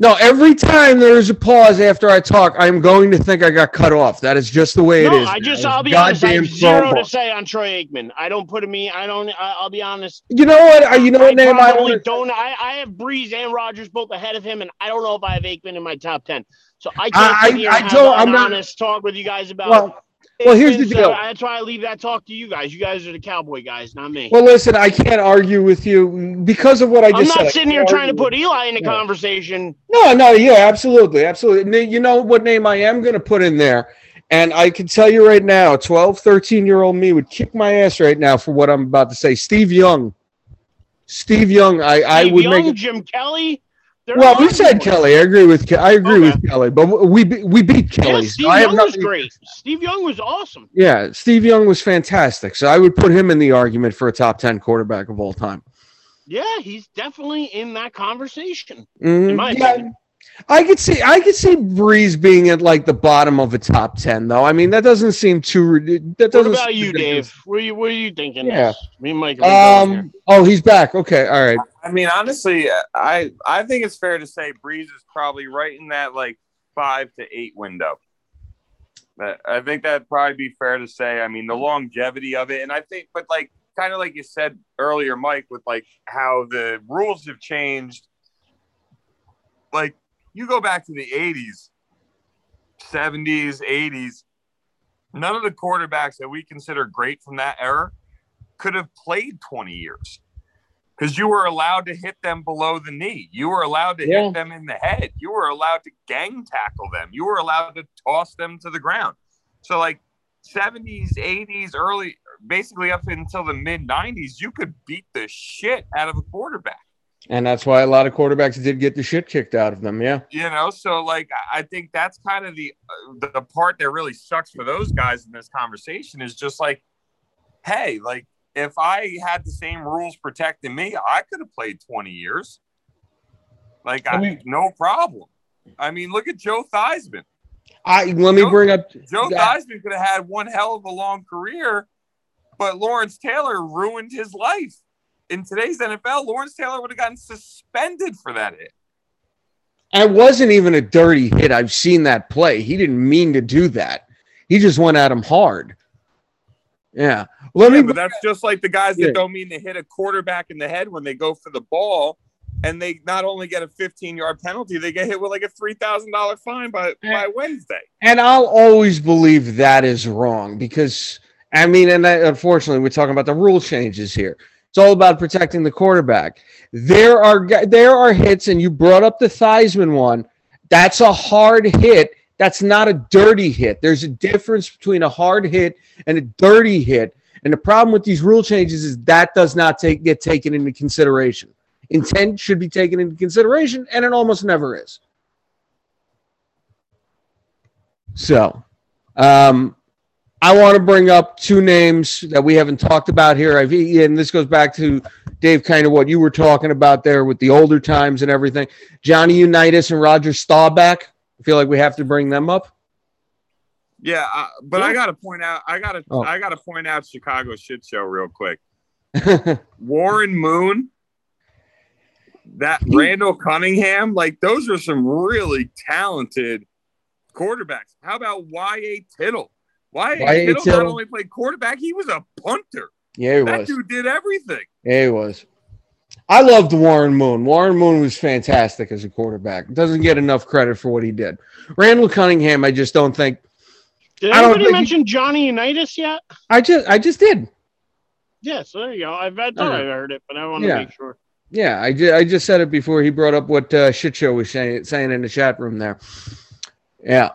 No, every time there is a pause after I talk, I'm going to think I got cut off. That is just the way it no, is. I just, I'll be honest. I have zero to say on Troy Aikman. I don't put him. in- I don't. I, I'll be honest. You know what? I- You know what name I want? don't. I, I have Brees and Rodgers both ahead of him, and I don't know if I have Aikman in my top ten. So I can't I- I have don't- I'm not- honest talk with you guys about. Well, well, here's the so uh, deal. that's why I leave that talk to you guys. You guys are the Cowboy guys, not me. Well, listen, I can't argue with you because of what I just I'm said. Not sitting here trying to put Eli in the Yeah. conversation. No, no, yeah, absolutely, absolutely. You know what name I am going to put in there? And I can tell you right now, 12, 13 year old me would kick my ass right now for what I'm about to say. Steve Young. Steve Young, I, I would Young, make it. Jim Kelly. They're Well, we said good. Kelly. I agree with Ke- I agree Okay. with Kelly, but we we beat Yeah, Kelly. Steve so I Young was great. Steve Young was awesome. Yeah, Steve Young was fantastic. So I would put him in the argument for a top 10 quarterback of all time. Yeah, he's definitely in that conversation. Mhm. In my Yeah, opinion. I could see I could see Brees being at like the bottom of a top ten though. I mean that doesn't seem too. That What doesn't. about seem you, ridiculous. Dave? What are you What are you thinking? Yeah. Me and Mike. will be going here. Um. Oh, he's back. Okay. All right. I mean, honestly, I I think it's fair to say Brees is probably right in that like five to eight window. But I think that'd probably be fair to say. I mean, the longevity of it, and I think, but like kind of like you said earlier, Mike, with like how the rules have changed. Like you go back to the '80s, '70s, '80s. None of the quarterbacks that we consider great from that era could have played 20 years because you were allowed to hit them below the knee. You were allowed to Yeah. hit them in the head. You were allowed to gang tackle them. You were allowed to toss them to the ground. So, like 70s, 80s, early, basically up until the mid 90s, you could beat the shit out of a quarterback. And that's why a lot of quarterbacks did get the shit kicked out of them. Yeah. You know, so like I- I think that's kind of the uh, the part that really sucks for those guys in this conversation is just like, hey, like if I had the same rules protecting me, I could have played 20 years. Like I, I mean- no problem. I mean, look at Joe Theismann. I let me Joe- bring up Joe that- Theismann could have had one hell of a long career, but Lawrence Taylor ruined his life. In today's NFL, Lawrence Taylor would have gotten suspended for that hit. It wasn't even a dirty hit. I've seen that play. He didn't mean to do that. He just went at him hard. Yeah. Let Yeah, me but that's just like the guys that Yeah. don't mean to hit a quarterback in the head when they go for the ball, and they not only get a 15 yard penalty, they get hit with like a three thousand dollar fine by by Wednesday. and I'll always believe that is wrong because I mean, and that, unfortunately, we're talking about the rule changes here. It's all about protecting the quarterback. There are there are hits, and you brought up the Theismann one. That's a hard hit. That's not a dirty hit. There's a difference between a hard hit and a dirty hit. And the problem with these rule changes is that does not take get taken into consideration. Intent should be taken into consideration, and it almost never is. So, um, I want to bring up two names that we haven't talked about here. I've and this goes back to Dave, kind of what you were talking about there with the older times and everything. Johnny Unitas and Roger Staubach. I feel like we have to bring them up. Yeah, uh, but I got to point out, I got to, Oh. I got to point out Chicago shit show real quick. Warren Moon, that Randall Cunningham, like those are some really talented quarterbacks. How about Y.A. Tittle? Y.A. Y.A. Tittle, not Tittle. only played quarterback, he was a punter. yeah, he That was. That dude did everything. Yeah, he was. I loved Warren Moon. Warren Moon was fantastic as a quarterback. Doesn't get enough credit for what he did. Randall Cunningham, I just don't think. Did I don't anybody think- mention Johnny Unitas yet? I just, I just did. Yes, there you go. I, I thought I heard it, but I want to Yeah. make sure. Yeah, I, ju- I just said it before he brought up what uh, shit show was saying, saying in the chat room there. Yeah.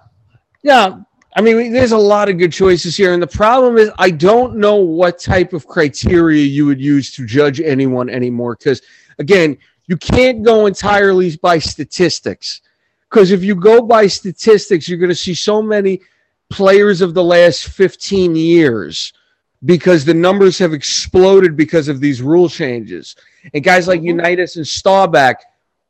Yeah. I mean, there's a lot of good choices here. And the problem is, I don't know what type of criteria you would use to judge anyone anymore. Because, again, you can't go entirely by statistics. Because if you go by statistics, you're going to see so many players of the last 15 years because the numbers have exploded because of these rule changes. And guys like Mhm. Unitas and Staubach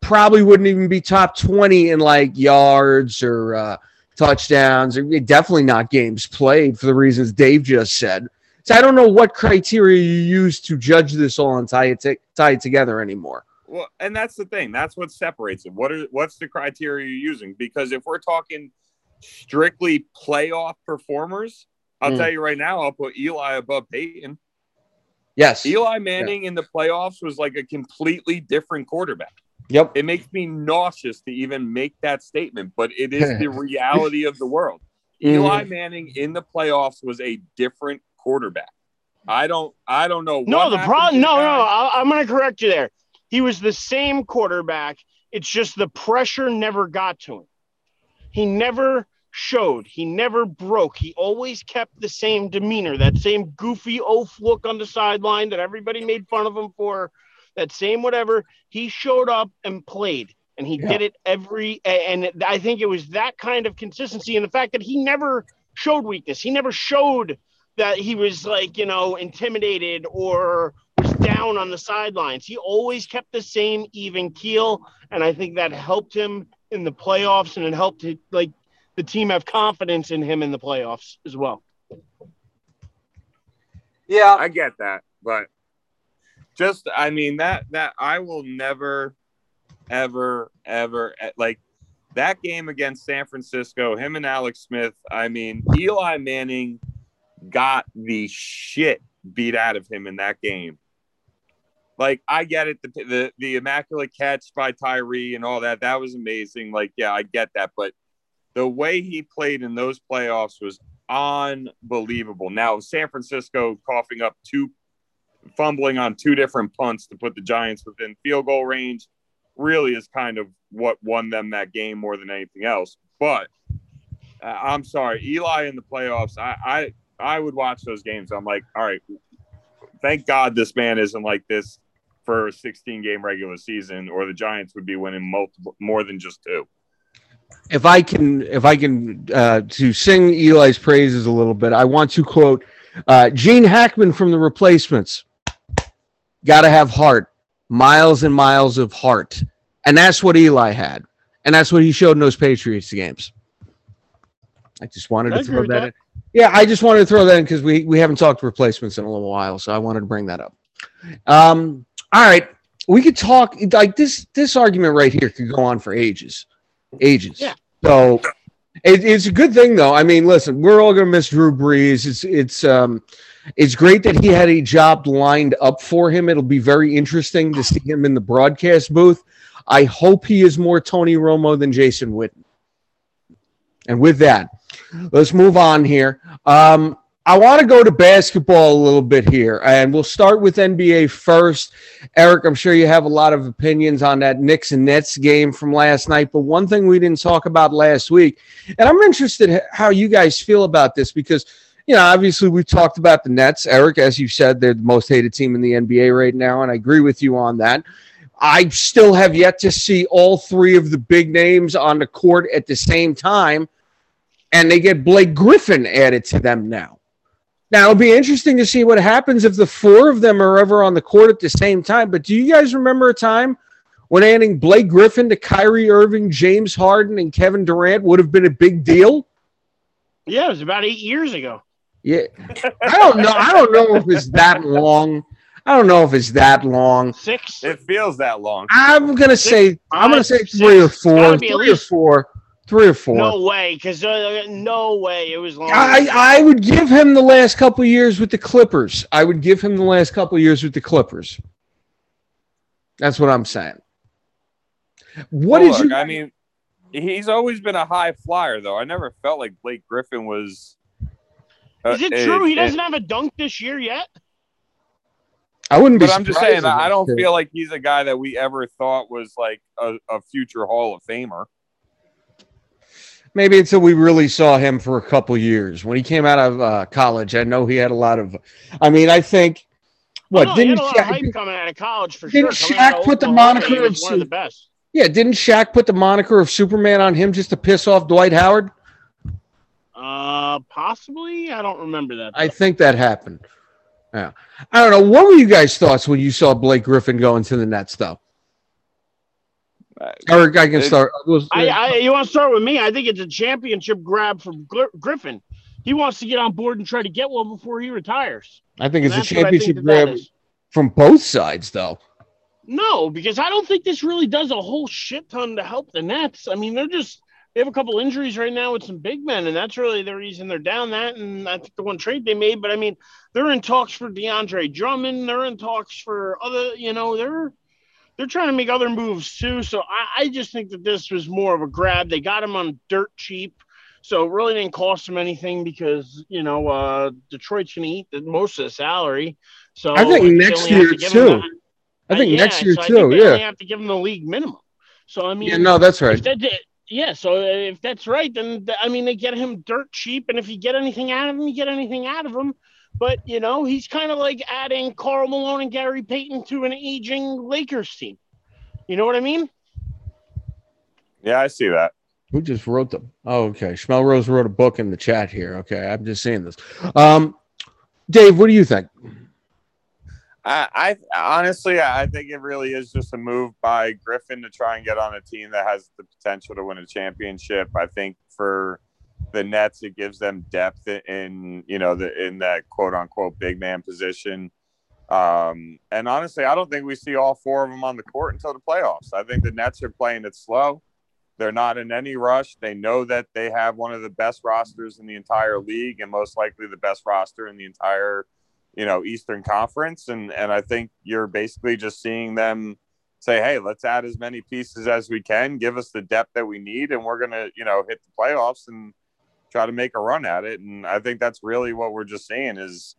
probably wouldn't even be top 20 in like yards or uh, touchdowns, or definitely not games played for the reasons Dave just said. So I don't know what criteria you use to judge this all and tie it, to, tie it together anymore. Well, and that's the thing. That's what separates it. What are what's the criteria you're using? Because if we're talking strictly playoff performers, I'll Mm. tell you right now, I'll put Eli above Peyton. Yes. Eli Manning in the playoffs was like a completely different quarterback. Yep. It makes me nauseous to even make that statement, but it is the reality of the world. Mm-hmm. Eli Manning in the playoffs was a different quarterback. I don't I don't know No, what the problem. to No, no. I, I'm going to correct you there. He was the same quarterback. It's just the pressure never got to him. He never showed. He never broke. He always kept the same demeanor, that same goofy oaf look on the sideline that everybody made fun of him for. That same whatever. He showed up and played, and he Yeah. did it every. And I think it was that kind of consistency and the fact that he never showed weakness. He never showed that he was like you know intimidated or was down on the sidelines. He always kept the same even keel, and I think that helped him in the playoffs, and it helped it, like the team have confidence in him in the playoffs as well. Yeah. I get that, but just I mean that that I will never, ever, ever eh, like that game against San Francisco. Him and Alex Smith. I mean, Eli Manning got the shit beat out of him in that game. Like I get it, the the, the immaculate catch by Tyree and all that. That was amazing. Like yeah, I get that, but the way he played in those playoffs was unbelievable. Now San Francisco coughing up two fumbling on two different punts to put the Giants within field goal range really is kind of what won them that game more than anything else. But uh, I'm sorry, Eli in the playoffs. I, I I would watch those games. I'm like, all right, thank God this man isn't like this for a 16 game regular season, or the Giants would be winning multiple more than just two. If I can, if I can, uh, to sing Eli's praises a little bit, I want to quote uh, Gene Hackman from The Replacements. Got to have heart, miles and miles of heart, and that's what Eli had, and that's what he showed in those Patriots games. I just wanted I to throw that, that. in. Yeah, I just wanted to throw that in because we we haven't talked replacements in a little while, so I wanted to bring that up. Um, all right, we could talk like this. This argument right here could go on for ages, ages. Yeah. So it, it's a good thing, though. I mean, listen, we're all going to miss Drew Brees. It's it's um, it's great that he had a job lined up for him. It'll be very interesting to see him in the broadcast booth. I hope he is more Tony Romo than Jason Witten. And with that, let's move on here. Um, I want to go to basketball a little bit here, and we'll start with NBA first. Eric, I'm sure you have a lot of opinions on that Knicks and Nets game from last night, but one thing we didn't talk about last week, and I'm interested how you guys feel about this because, you know, obviously we've talked about the Nets. Eric, as you said, they're the most hated team in the NBA right now, and I agree with you on that. I still have yet to see all three of the big names on the court at the same time, and they get Blake Griffin added to them now. Now it'll be interesting to see what happens if the four of them are ever on the court at the same time. But do you guys remember a time when adding Blake Griffin to Kyrie Irving, James Harden, and Kevin Durant would have been a big deal? Yeah, it was about eight years ago. Yeah, I don't know. I don't know if it's that long. I don't know if it's that long. Six. It feels that long. I'm gonna say I'm gonna say Five, three or four, Gotta three or four, three or four. No way, because uh, no way it was long. I, I would give him the last couple of years with the Clippers. I would give him the last couple of years with the Clippers. That's what I'm saying. What Well, is look, your- I mean, he's always been a high flyer, though. I never felt like Blake Griffin was. Uh, Is it uh, true he doesn't have a dunk this year yet? I wouldn't be. But I'm just saying, I don't it's- feel like he's a guy that we ever thought was like a, a future Hall of Famer. maybe until we really saw him for a couple years when he came out of uh, college. I know he had a lot of. I mean, I think what Oh, no, didn't had a lot of Shaq, hype coming out of college for didn't sure. Coming out Shaq put the moniker he of one of the best. yeah didn't Shaq put the moniker of Superman on him just to piss off Dwight Howard? Uh, possibly. I don't remember that. I think that happened. Yeah, I don't know. What were you guys' thoughts when you saw Blake Griffin going to the Nets, though? Uh, Eric, I can It- start. I, I, you want to start with me? I think it's a championship grab for Gr- Griffin. He wants to get on board and try to get one before he retires. I think it's a That's what I think championship that that grab is. from both sides, though. No, because I don't think this really does a whole shit ton to help the Nets. I mean, they're just they have a couple injuries right now with some big men, and that's really the reason they're down that. And I think the one trade they made, but I mean, they're in talks for DeAndre Drummond. They're in talks for other, you know, they're they're trying to make other moves too. So I, I just think that this was more of a grab. They got him on dirt cheap. So it really didn't cost them anything because you know uh, Detroit's going to eat the, most of the salary. So I think next year, to too. I think uh, next year so too. they Yeah. only have to give him the league minimum. So I mean, Yeah. No, that's right. if that, yeah. So if that's right, then I mean they get him dirt cheap, and if you get anything out of him, you get anything out of him. But you know, he's kind of like adding Karl Malone and Gary Payton to an aging Lakers team. You know what I mean? yeah, I see that. Who just wrote them? Oh, okay. Schmel Rose wrote a book in the chat here. Okay, I'm just seeing this. Um, Dave, what do you think? I, I honestly, I think it really is just a move by Griffin to try and get on a team that has the potential to win a championship. I think for the Nets, it gives them depth in you know the in that quote unquote big man position. Um, and honestly, I don't think we see all four of them on the court until the playoffs. I think the Nets are playing it slow. They're not in any rush. They know that they have one of the best rosters in the entire league and most likely the best roster in the entire, you know, Eastern Conference. And and I think you're basically just seeing them say, hey, let's add as many pieces as we can, give us the depth that we need, and we're gonna, you know, hit the playoffs and try to make a run at it. And I think that's really what we're just seeing is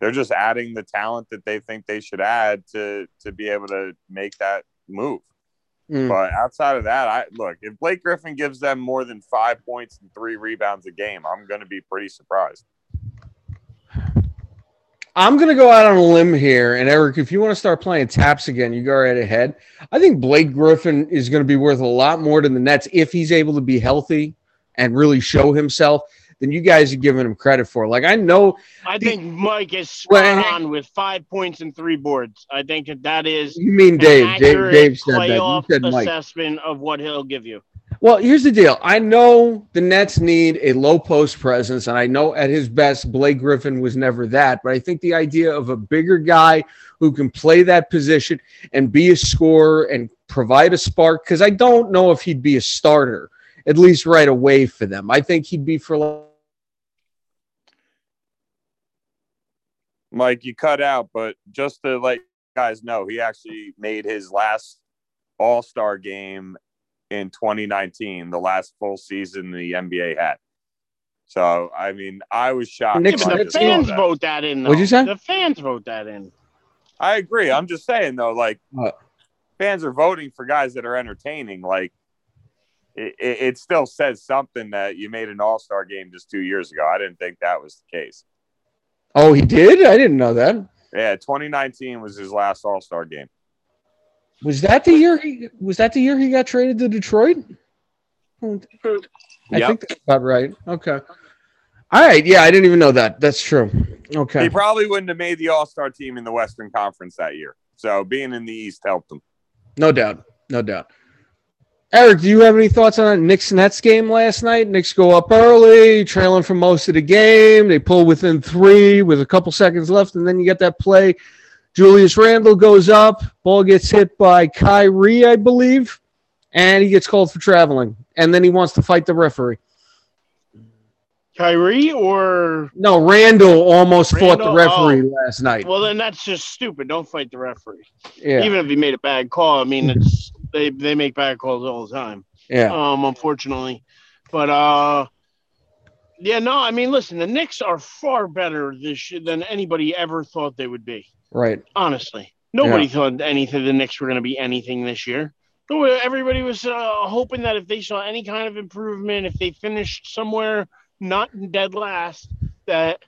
they're just adding the talent that they think they should add to to be able to make that move. Mm. But outside of that, I look if Blake Griffin gives them more than five points and three rebounds a game, I'm going to be pretty surprised. I'm going to go out on a limb here, and Eric, if you want to start playing taps again, you go right ahead. I think Blake Griffin is going to be worth a lot more to the Nets if he's able to be healthy and really show himself than you guys are giving him credit for. Like I know, I think Mike is spot on with five points and three boards. I think that that is. You mean Dave? Dave, Dave said that. You said Mike. assessment of what he'll give you. Well, here's the deal. I know the Nets need a low post presence, and I know at his best, Blake Griffin was never that. But I think the idea of a bigger guy who can play that position and be a scorer and provide a spark, because I don't know if he'd be a starter at least right away for them. I think he'd be for. Mike, you cut out, but just to let guys know, he actually made his last All Star game in 2019, the last full season the NBA had. So, I mean, I was shocked. Yeah, the fans that. vote that in. Though. What'd you say? The fans vote that in. I agree. I'm just saying though, like what? fans are voting for guys that are entertaining. Like it, it still says something that you made an All Star game just two years ago. I didn't think that was the case. Oh, he did? I didn't know that. Yeah, 2019 was his last All Star game. Was that the year he was that the year he got traded to Detroit? I yep. think that's about right. Okay. All right. Yeah, I didn't even know that. That's true. Okay. He probably wouldn't have made the All Star team in the Western Conference that year. So being in the East helped him. No doubt. No doubt. Eric, do you have any thoughts on that Knicks Nets game last night? Knicks go up early, trailing for most of the game. They pull within three with a couple seconds left, and then you get that play. Julius Randle goes up, ball gets hit by Kyrie, I believe, and he gets called for traveling. And then he wants to fight the referee. Kyrie or no? Randle almost Randle? fought the referee oh. last night. Well, then that's just stupid. Don't fight the referee. Yeah. Even if he made a bad call, I mean, it's they they make bad calls all the time. Yeah. Um, unfortunately, but uh, yeah, no. I mean, listen, the Knicks are far better this year than anybody ever thought they would be. Right. Honestly, nobody yeah. thought anything the Knicks were going to be anything this year. Everybody was uh, hoping that if they saw any kind of improvement, if they finished somewhere not dead last, that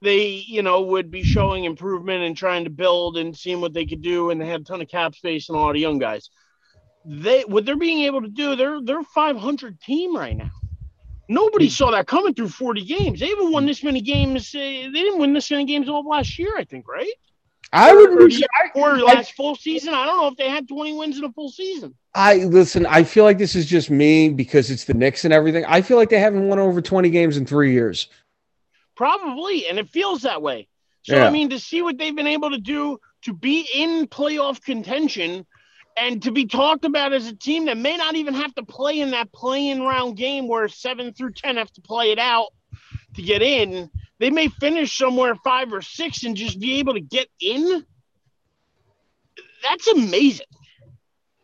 they, you know, would be showing improvement and trying to build and seeing what they could do, and they had a ton of cap space and a lot of young guys they what they're being able to do, they're they're 500 team right now. Nobody saw that coming through 40 games. They haven't won this many games. Uh, they didn't win this many games all last year, I think, right? I would or, or last full season. I don't know if they had 20 wins in a full season. I listen. I feel like this is just me because it's the Knicks and everything. I feel like they haven't won over 20 games in three years. Probably, and it feels that way. So yeah. I mean, to see what they've been able to do to be in playoff contention and to be talked about as a team that may not even have to play in that playing round game where seven through 10 have to play it out to get in. They may finish somewhere five or six and just be able to get in. That's amazing.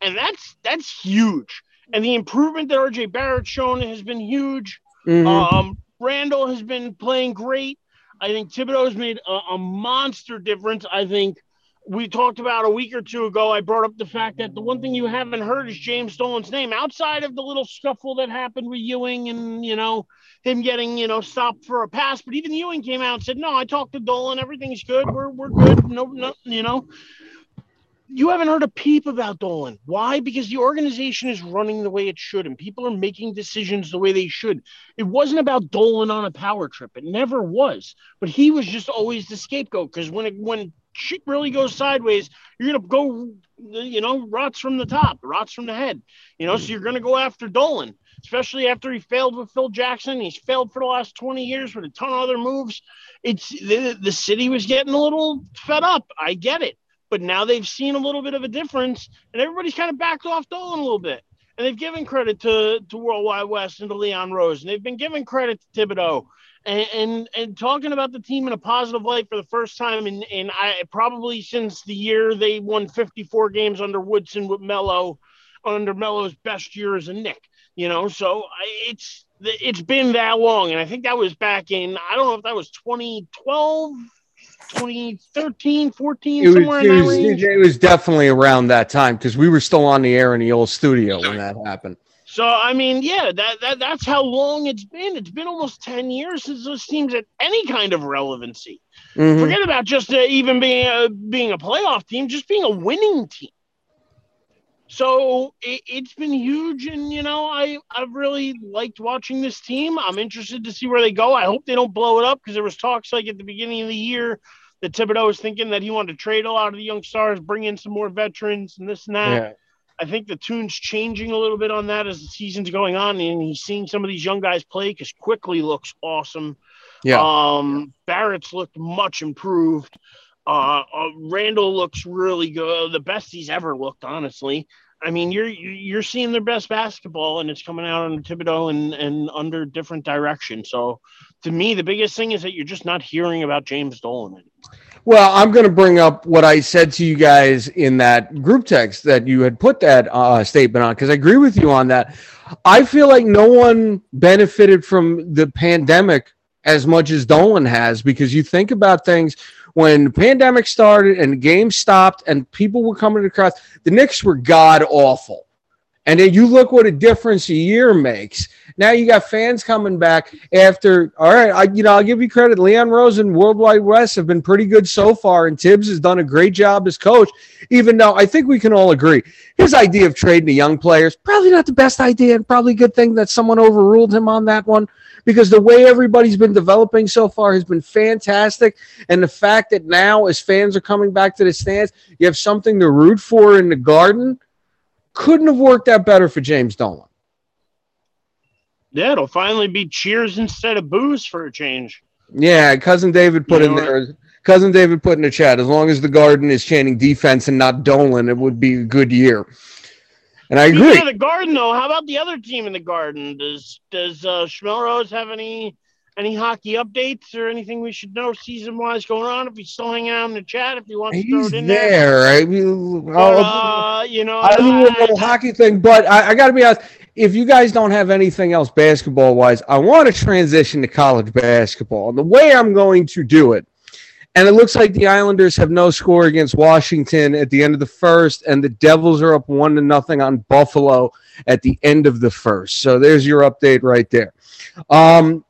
And that's that's huge. And the improvement that RJ Barrett's shown has been huge. Mm-hmm. Um, Randle has been playing great. I think Thibodeau has made a, a monster difference. I think – we talked about a week or two ago. I brought up the fact that the one thing you haven't heard is James Dolan's name outside of the little scuffle that happened with Ewing and, you know, him getting, you know, stopped for a pass. But even Ewing came out and said, No, I talked to Dolan. Everything's good. We're, we're good. No, no, you know, you haven't heard a peep about Dolan. Why? Because the organization is running the way it should and people are making decisions the way they should. It wasn't about Dolan on a power trip. It never was. But he was just always the scapegoat because when it, when shit really goes sideways, you're gonna go, you know, rots from the top, rots from the head. You know, so you're gonna go after Dolan, especially after he failed with Phil Jackson. He's failed for the last 20 years with a ton of other moves. It's the, the city was getting a little fed up. I get it. But now they've seen a little bit of a difference, and everybody's kind of backed off Dolan a little bit. And they've given credit to, to World Wide Wes and to Leon Rose, and they've been giving credit to Thibodeau and, and, and talking about the team in a positive light for the first time in, in I probably since the year they won 54 games under Woodson with Melo, under Melo's best year as a Knick. You know, so it's it's been that long, and I think that was back in I don't know if that was 2012. 2013, 14, it was, somewhere it in that was, range. it was definitely around that time because we were still on the air in the old studio when that happened. So I mean, yeah, that, that that's how long it's been. It's been almost ten years since those teams had any kind of relevancy. Mhm. Forget about just uh, even being a, being a playoff team, just being a winning team. So it, it's been huge, and you know, I I've really liked watching this team. I'm interested to see where they go. I hope they don't blow it up because there was talks like at the beginning of the year that Thibodeau was thinking that he wanted to trade a lot of the young stars, bring in some more veterans, and this and that. Yeah. I think the tune's changing a little bit on that as the season's going on, and he's seeing some of these young guys play because Quickley looks awesome. Yeah. Um, Barrett's looked much improved. Uh, uh, Randle looks really good, the best he's ever looked, honestly. I mean, you're you're seeing their best basketball, and it's coming out under Thibodeau and and under different direction. So, to me, the biggest thing is that you're just not hearing about James Dolan anymore. Well, I'm going to bring up what I said to you guys in that group text that you had put that uh, statement on because I agree with you on that. I feel like no one benefited from the pandemic as much as Dolan has because you think about things when the pandemic started and the game stopped and people were coming across, the Knicks were god awful. And then you look what a difference a year makes. Now you got fans coming back after. All right, I you know I'll give you credit. Leon Rose and World Wide Wes have been pretty good so far, and Thibs has done a great job as coach. Even though I think we can all agree his idea of trading the young players probably not the best idea, and probably a good thing that someone overruled him on that one because the way everybody's been developing so far has been fantastic, and the fact that now as fans are coming back to the stands, you have something to root for in the Garden couldn't have worked out better for James Dolan. Yeah, it'll finally be cheers instead of boos for a change. Yeah, cousin David put You in there. Cousin David put in the chat. As long as the Garden is chanting defense and not Dolan, it would be a good year. And I agree. of the Garden, though, how about the other team in the Garden? Does does uh, Schmelrose have any any hockey updates or anything we should know season wise going on? If he's still hanging out in the chat, if he wants to throw it in there. there. I mean, But, uh, you know, I do a I- little hockey thing, but I, I got to be honest. If you guys don't have anything else basketball wise, I want to transition to college basketball. And the way I'm going to do it, and it looks like the Islanders have no score against Washington at the end of the first, and the Devils are up one to nothing on Buffalo at the end of the first. So there's your update right there. Um,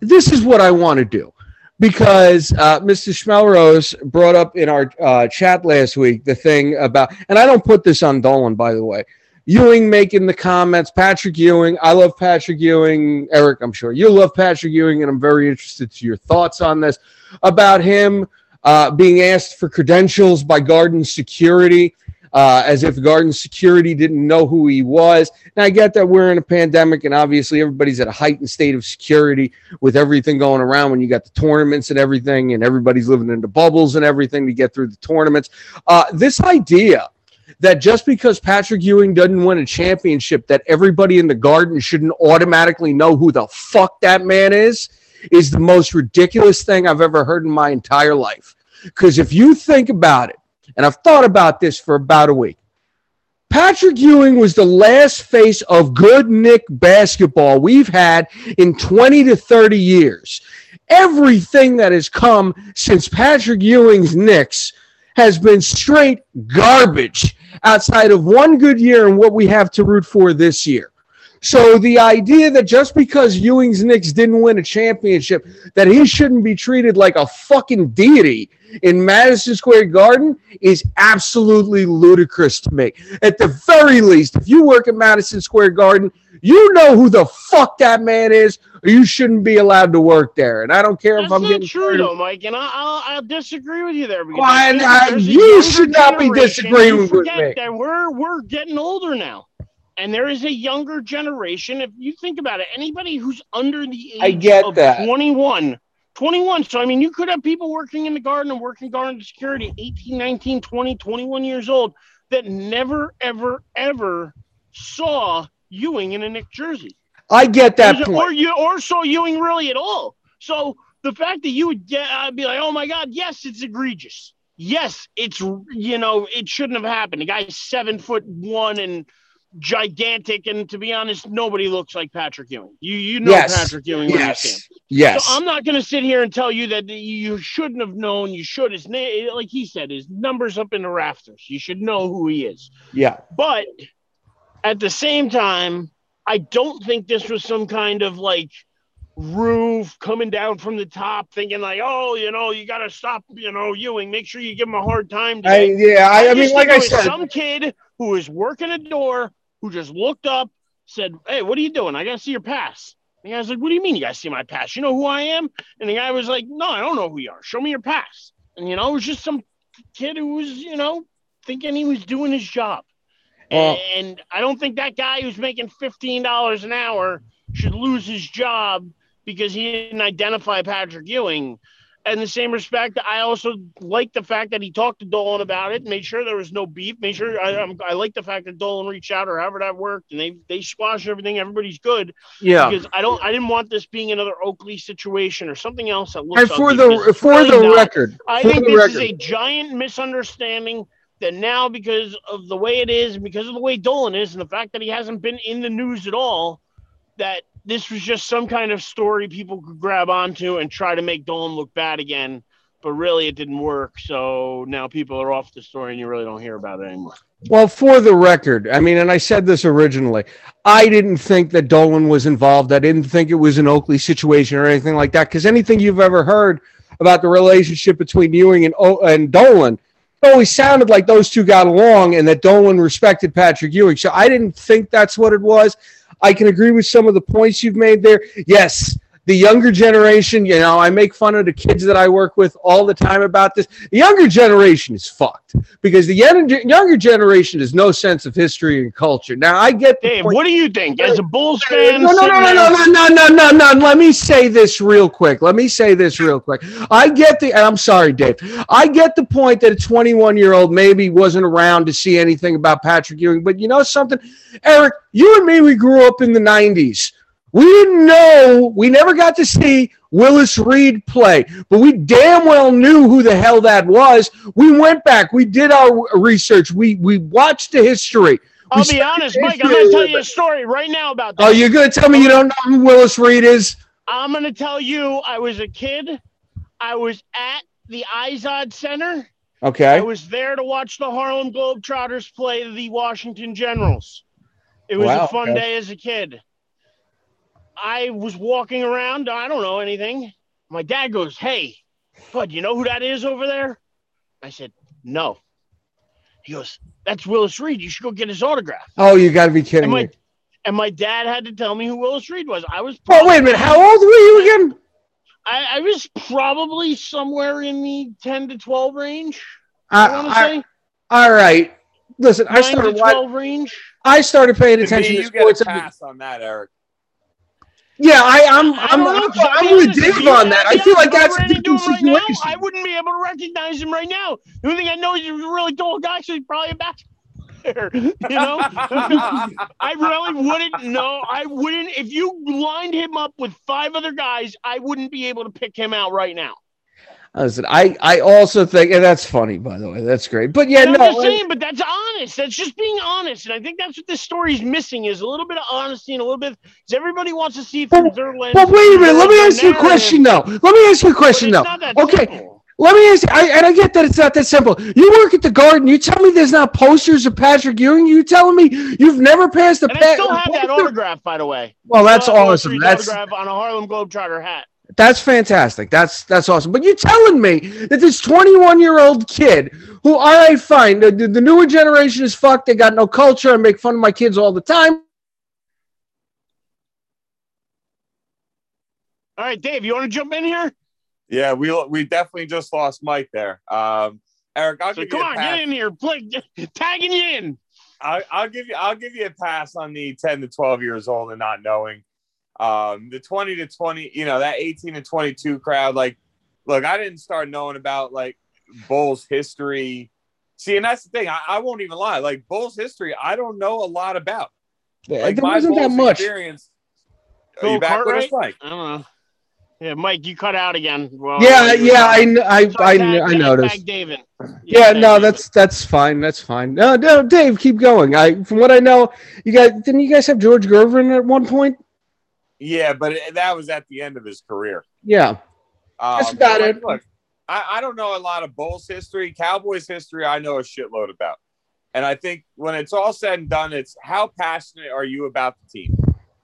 this is what I want to do because uh, Mr. Schmelrose brought up in our uh, chat last week the thing about, and I don't put this on Dolan, by the way. Ewing making the comments, Patrick Ewing. I love Patrick Ewing. Eric, I'm sure you love Patrick Ewing, and I'm very interested to your thoughts on this about him uh, being asked for credentials by Garden Security. Uh, as if Garden Security didn't know who he was. And I get that we're in a pandemic, and obviously everybody's at a heightened state of security with everything going around when you got the tournaments and everything, and everybody's living in the bubbles and everything to get through the tournaments. Uh, this idea that just because Patrick Ewing doesn't win a championship, that everybody in the garden shouldn't automatically know who the fuck that man is, is the most ridiculous thing I've ever heard in my entire life. Because if you think about it, and I've thought about this for about a week. Patrick Ewing was the last face of good Knick basketball we've had in 20 to 30 years. Everything that has come since Patrick Ewing's Knicks has been straight garbage outside of one good year and what we have to root for this year. So the idea that just because Ewing's Knicks didn't win a championship, that he shouldn't be treated like a fucking deity in Madison Square Garden is absolutely ludicrous to me. At the very least, if you work at Madison Square Garden, you know who the fuck that man is, or you shouldn't be allowed to work there. And I don't care That's if I'm not getting true, though, Mike. And I, I'll, I'll disagree with you there. Because Well, I and, think there's a you should not be disagreeing with me. That we're we're getting older now, and there is a younger generation. If you think about it, anybody who's under the age I get of that. 21, 21. So I mean, you could have people working in the garden and working garden security, 18, 19, 20, 21 years old, that never, ever, ever saw Ewing in a Knick jersey I get that point. or you or saw Ewing really at all. So the fact that you would get, I'd be like, oh my god, yes, it's egregious. Yes, it's you know it shouldn't have happened. The guy's seven foot one and gigantic, and to be honest, nobody looks like Patrick Ewing. You you know Yes. Patrick Ewing when you see him. Yes. Yes. So I'm not going to sit here and tell you that you shouldn't have known. You should. His name, like he said, his numbers up in the rafters. You should know who he is. yeah. But at the same time, I don't think this was some kind of like roof coming down from the top, thinking like, oh, you know, you got to stop, you know, Ewing. Make sure you give him a hard time. I, yeah. I, I just mean, like I said, some kid who was working a door who just looked up, said, "Hey, what are you doing? I got to see your pass." And the guy's like, "What do you mean you got to see my pass? You know who I am?" And the guy was like, "No, I don't know who you are. Show me your pass." And you know, it was just some kid who was, you know, thinking he was doing his job. Well- and I don't think that guy who's making fifteen dollars an hour should lose his job because he didn't identify Patrick Ewing. In the same respect, I also like the fact that he talked to Dolan about it, made sure there was no beef, made sure I, I'm- like the fact that Dolan reached out or however that worked, and they they squashed everything. Everybody's good yeah. because I don't I didn't want this being another Oakley situation or something else that looks And for the for the not. record, I for think this record, is a giant misunderstanding that now, because of the way it is, and because of the way Dolan is, and the fact that he hasn't been in the news at all, that this was just some kind of story people could grab onto and try to make Dolan look bad again. But really, it didn't work. So now people are off the story, and you really don't hear about it anymore. Well, for the record, I mean, and I said this originally, I didn't think that Dolan was involved. I didn't think it was an Oakley situation or anything like that. Because anything you've ever heard about the relationship between Ewing and o- and Dolan, it always sounded like those two got along and that Dolan respected Patrick Ewing. So I didn't think that's what it was. I can agree with some of the points you've made there. Yes, the younger generation, you know, I make fun of the kids that I work with all the time about this. The younger generation is fucked because the younger generation has no sense of history and culture. Now, I get the Dave, what do you think as a Bulls fan? no, no, no, no, no, no, no, no, no, no. Let me say this real quick. Let me say this real quick. I get the, and I'm sorry, Dave. I get the point that a 21 year old maybe wasn't around to see anything about Patrick Ewing, but you know something, Eric, you and me, we grew up in the 90s. We didn't know, we never got to see Willis Reed play, but we damn well knew who the hell that was. We went back, we did our research, we we watched the history. I'll We be honest, Mike. I'm going to tell you a story right now about that. Oh, you're gonna tell me you don't know who Willis Reed is? I'm going to tell you, I was a kid. I was at the Izod Center. Okay. I was there to watch the Harlem Globetrotters play the Washington Generals. It was Wow, a fun okay. day as a kid. I was walking around. I don't know anything. My dad goes, Hey, bud, you know who that is over there? I said, No. He goes, That's Willis Reed. You should go get his autograph. Oh, you got to be kidding And my, me. and my dad had to tell me who Willis Reed was. I was Oh, wait a minute. How old were you again? I, I was probably somewhere in the 10 to 12 range. I want Uh, to say all right. Listen, I started. to wa- 12 range. I started paying To attention me, to you get sports. a pass on that, Eric. Yeah, I, I'm. I I'm, I'll I'm with Dave on that. I feel like that's a different him right now. I wouldn't be able to recognize him right now. The only thing I know is he's a really tall guy, so he's probably a basketball player. You know, I really wouldn't know. I wouldn't if you lined him up with five other guys. I wouldn't be able to pick him out right now. Listen, I, I also think, and that's funny, by the way. That's great. But yeah, no. I'm just saying, but that's honest. That's just being honest, and I think that's what this story is missing: is a little bit of honesty and a little bit. Because everybody wants to see it through their lens. But wait a minute. Let me ask you a question, though. Let me ask you a question, though. Okay, simple. Let me ask, I, and I get that it's not that simple. You work at the Garden. You tell me there's not posters of Patrick Ewing. You telling me you've never passed a And I pa- still have that autograph, by the way. Well, that's awesome. That's autograph on a Harlem Globetrotter hat. That's fantastic. That's that's awesome. But you're telling me that this 21 year old kid, who all right, fine, the, the newer generation is fucked. They got no culture. I make fun of my kids all the time. All right, Dave, you want to jump in here? Yeah, we we definitely just lost Mike there. Um, Eric, I'll so give come you a on, pass. get in here, play, tagging you in. I, will give you I'll give you a pass on the 10 to 12 years old and not knowing. Um, the 20 to 20, you know, that 18 to 22 crowd. Like, look, I didn't start knowing about like Bulls history. See, and that's the thing. I, I won't even lie. Like Bulls history, I don't know a lot about. Like there wasn't that much. Experience, are you back with us, Cartwright? Mike? I don't know. Yeah, Mike, you cut out again. Well, Yeah, yeah, I, talking. I, I, tag- I noticed. tag David. Yeah, tag no, David. that's that's fine. That's fine. No, no, Dave, keep going. I, from what I know, you guys didn't you guys have George Gervin at one point? Yeah, but it, that was at the end of his career. Yeah, Um, That's about it. Look, I, I don't know a lot of Bulls history. Cowboys history, I know a shitload about. And I think when it's all said and done, it's how passionate are you about the team?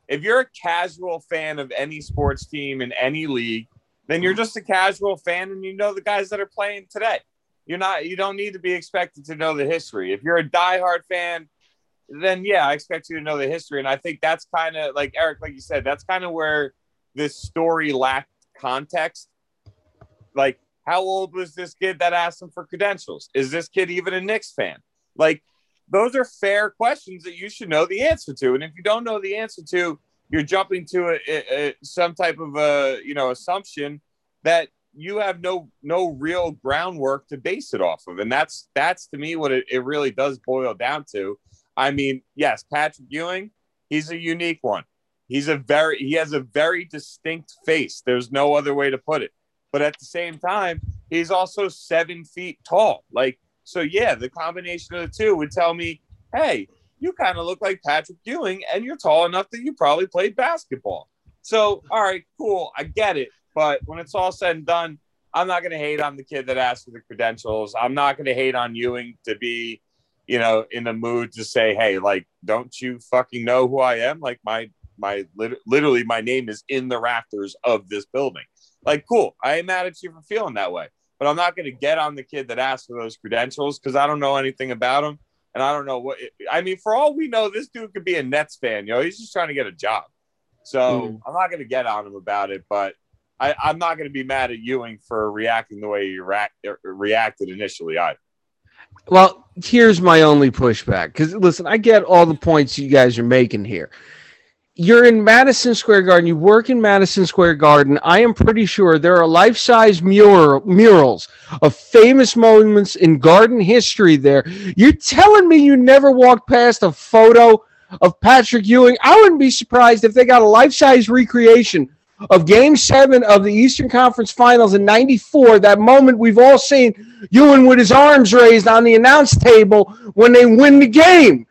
If you're a casual fan of any sports team in any league, then you're just a casual fan and you know the guys that are playing today. You're not you don't need to be expected to know the history. If you're a diehard fan, then yeah, I expect you to know the history. And I think that's kind of like Eric, like you said, that's kind of where this story lacked context. Like, how old was this kid that asked him for credentials? Is this kid even a Knicks fan? Like, those are fair questions that you should know the answer to. And if you don't know the answer to, you're jumping to a, a, a- some type of a you know assumption that you have no no real groundwork to base it off of. And that's that's to me what it, it really does boil down to. I mean, yes, Patrick Ewing, he's a unique one. He's a very he has a very distinct face. There's no other way to put it. But at the same time, he's also seven feet tall. Like, so yeah, the combination of the two would tell me, hey, you kind of look like Patrick Ewing and you're tall enough that you probably played basketball. So, all right, cool. I get it. But when it's all said and done, I'm not going to hate on the kid that asked for the credentials. I'm not going to hate on Ewing to be, you know, in the mood to say, hey, like, don't you fucking know who I am? Like, my, my, literally, my name is in the rafters of this building. Like, cool. I am mad at you for feeling that way. But I'm not going to get on the kid that asked for those credentials because I don't know anything about him. And I don't know what, I mean, for all we know, this dude could be a Nets fan. You know, he's just trying to get a job. So Mm. I'm not going to get on him about it. But I, I'm not going to be mad at Ewing for reacting the way he react, reacted initially either. Well, here's my only pushback. Because listen, I get all the points you guys are making here. You're in Madison Square Garden. You work in Madison Square Garden. I am pretty sure there are life-size mural, murals of famous moments in garden history. There, you're telling me you never walked past a photo of Patrick Ewing? I wouldn't be surprised if they got a life-size recreation of Game Seven of the Eastern Conference Finals in '94. That moment we've all seen Ewing with his arms raised on the announce table when they win the game.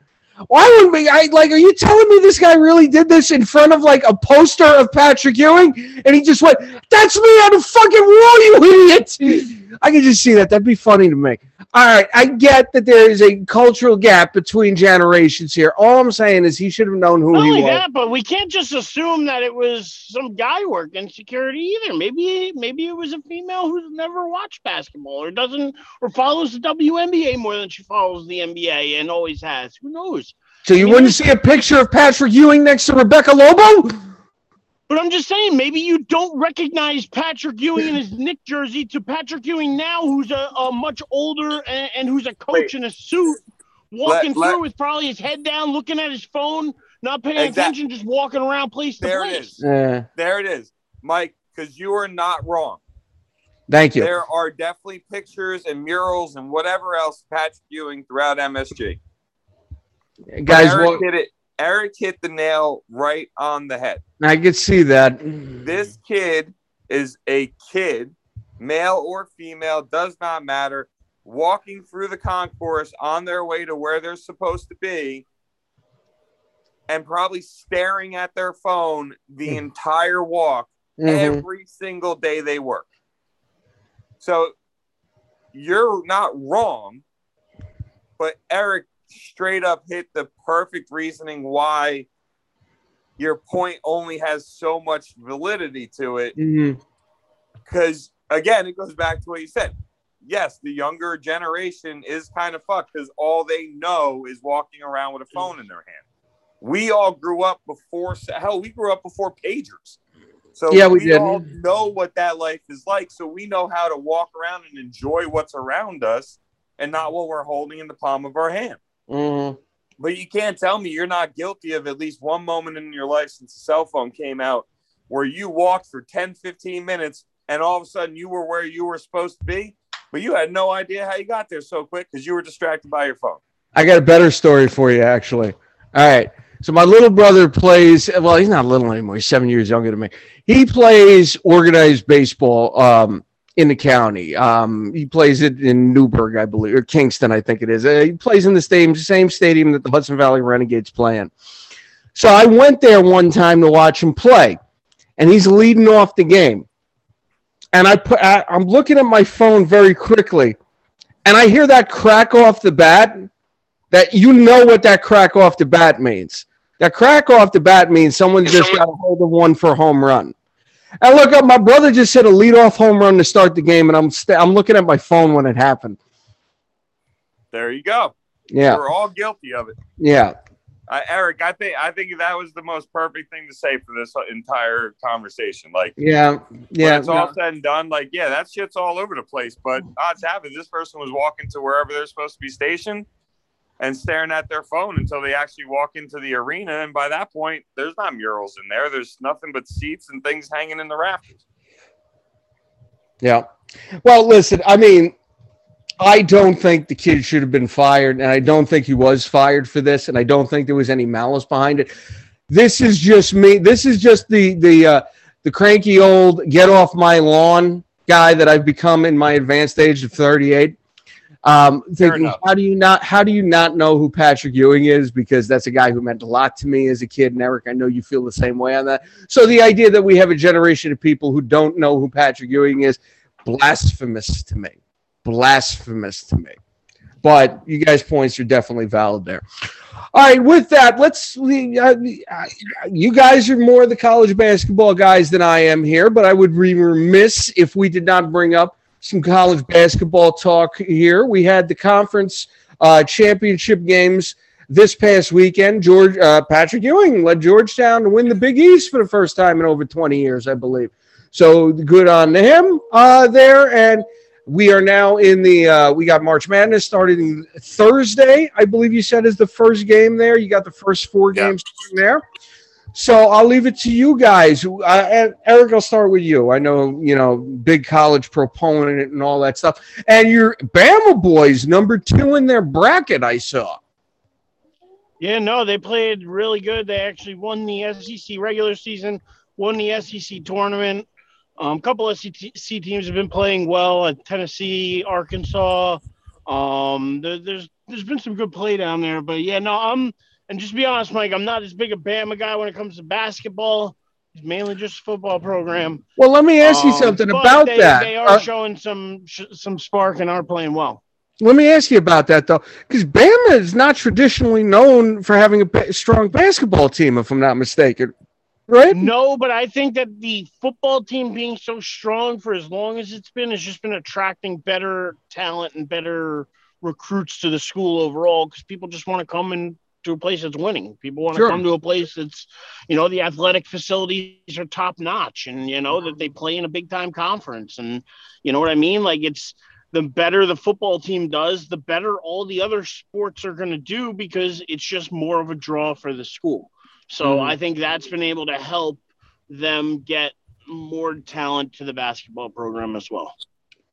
Why would we? I like. Are you telling me this guy really did this in front of like a poster of Patrick Ewing, and he just went, "That's me on the fucking wall, you idiot!" I can just see that. That'd be funny to me. All right, I get that there is a cultural gap between generations here. All I'm saying is he should have known who Not he was. that, but we can't just assume that it was some guy working security either. Maybe maybe it was a female who's never watched basketball or doesn't or follows the WNBA more than she follows the NBA and always has. Who knows? So you I mean, wouldn't see a picture of Patrick Ewing next to Rebecca Lobo? But I'm just saying, maybe you don't recognize Patrick Ewing in his Knick jersey to Patrick Ewing now, who's a, a much older and, and who's a coach Wait. in a suit, walking Let- let- through with probably his head down, looking at his phone, not paying Exact- attention, just walking around place to There it place. is. Uh, There it is, Mike, because you are not wrong. thank you. There are definitely pictures and murals and whatever else Patrick Ewing throughout MSG. Guys, Eric well, hit it. Eric hit the nail right on the head. I could see that. This kid is a kid, male or female, does not matter, walking through the concourse on their way to where they're supposed to be and probably staring at their phone the entire walk Mhm. every single day they work. So you're not wrong, but Eric straight up hit the perfect reasoning why your point only has so much validity to it. Mhm. Because again, it goes back to what you said. Yes, the younger generation is kind of fucked because all they know is walking around with a phone in their hand. We all grew up before hell. We grew up before pagers. So Yeah, we we, all know what that life is like. So we know how to walk around and enjoy what's around us and not what we're holding in the palm of our hand. Mhm. But you can't tell me you're not guilty of at least one moment in your life since the cell phone came out where you walked for 10, 15 minutes and all of a sudden you were where you were supposed to be, but you had no idea how you got there so quick because you were distracted by your phone. I got a better story for you, actually. All right. So my little brother plays. Well, he's not little anymore. He's seven years younger than me. He plays organized baseball um, in the county. Um, he plays it in Newburgh, I believe, or Kingston, I think it is. Uh, he plays in the same same stadium that the Hudson Valley Renegades play in. So I went there one time to watch him play, and he's leading off the game. And I put, I, I'm looking at my phone very quickly, and I hear that crack off the bat that you know what that crack off the bat means. That crack off the bat means someone just got a hold of one for a home run. And look up, my brother just hit a leadoff home run to start the game, and I'm st- I'm looking at my phone when it happened. There you go. Yeah, We're all guilty of it. yeah, Uh, Eric, I think I think that was the most perfect thing to say for this entire conversation. Like, yeah, when yeah. it's all said and done, like, yeah, that shit's all over the place. But odds have it, this person was walking to wherever they're supposed to be stationed and staring at their phone until they actually walk into the arena. And by that point, there's not murals in there. There's nothing but seats and things hanging in the rafters. Yeah. Well, listen, I mean, I don't think the kid should have been fired, and I don't think he was fired for this, and I don't think there was any malice behind it. This is just me. This is just the the uh, the cranky old get off my lawn guy that I've become in my advanced age of 38. Um, thinking, how do you not how do you not know who Patrick Ewing is? Because that's a guy who meant a lot to me as a kid, and Eric, I know you feel the same way on that. So the idea that we have a generation of people who don't know who Patrick Ewing is, blasphemous to me. Blasphemous to me. But you guys' points are definitely valid there. All right, with that, let's. Uh, you guys are more the college basketball guys than I am here, but I would be remiss if we did not bring up some college basketball talk here. We had the conference uh, championship games this past weekend. George uh, Patrick Ewing led Georgetown to win the Big East for the first time in over 20 years, I believe. So good on him uh, there. And we are now in the uh, we got March Madness starting Thursday. I believe you said is the first game there. You got the first four Yeah. games there. So I'll leave it to you guys. Uh, Eric, I'll start with you. I know you know big college proponent and all that stuff. And your Bama boys, number two in their bracket. I saw. Yeah, no, they played really good. They actually won the SEC regular season, won the SEC tournament. A um, couple SEC teams have been playing well at Tennessee, Arkansas. Um, there, there's there's been some good play down there, but yeah, no, I'm and just be honest, Mike, I'm not as big a Bama guy when it comes to basketball. It's mainly just a football program. Well, let me ask you Um, something about they, that. They are Uh, showing some sh- some spark and are playing well. Let me ask you about that though, because Bama is not traditionally known for having a ba- strong basketball team, if I'm not mistaken, right? No, but I think that the football team being so strong for as long as it's been has just been attracting better talent and better recruits to the school overall because people just want to come in to a place that's winning. People want to Sure. come to a place that's, you know, the athletic facilities are top notch and, you know, that they play in a big time conference. And, you know what I mean? Like it's, the better the football team does, the better all the other sports are going to do because it's just more of a draw for the school. So Mm. I think that's been able to help them get more talent to the basketball program as well.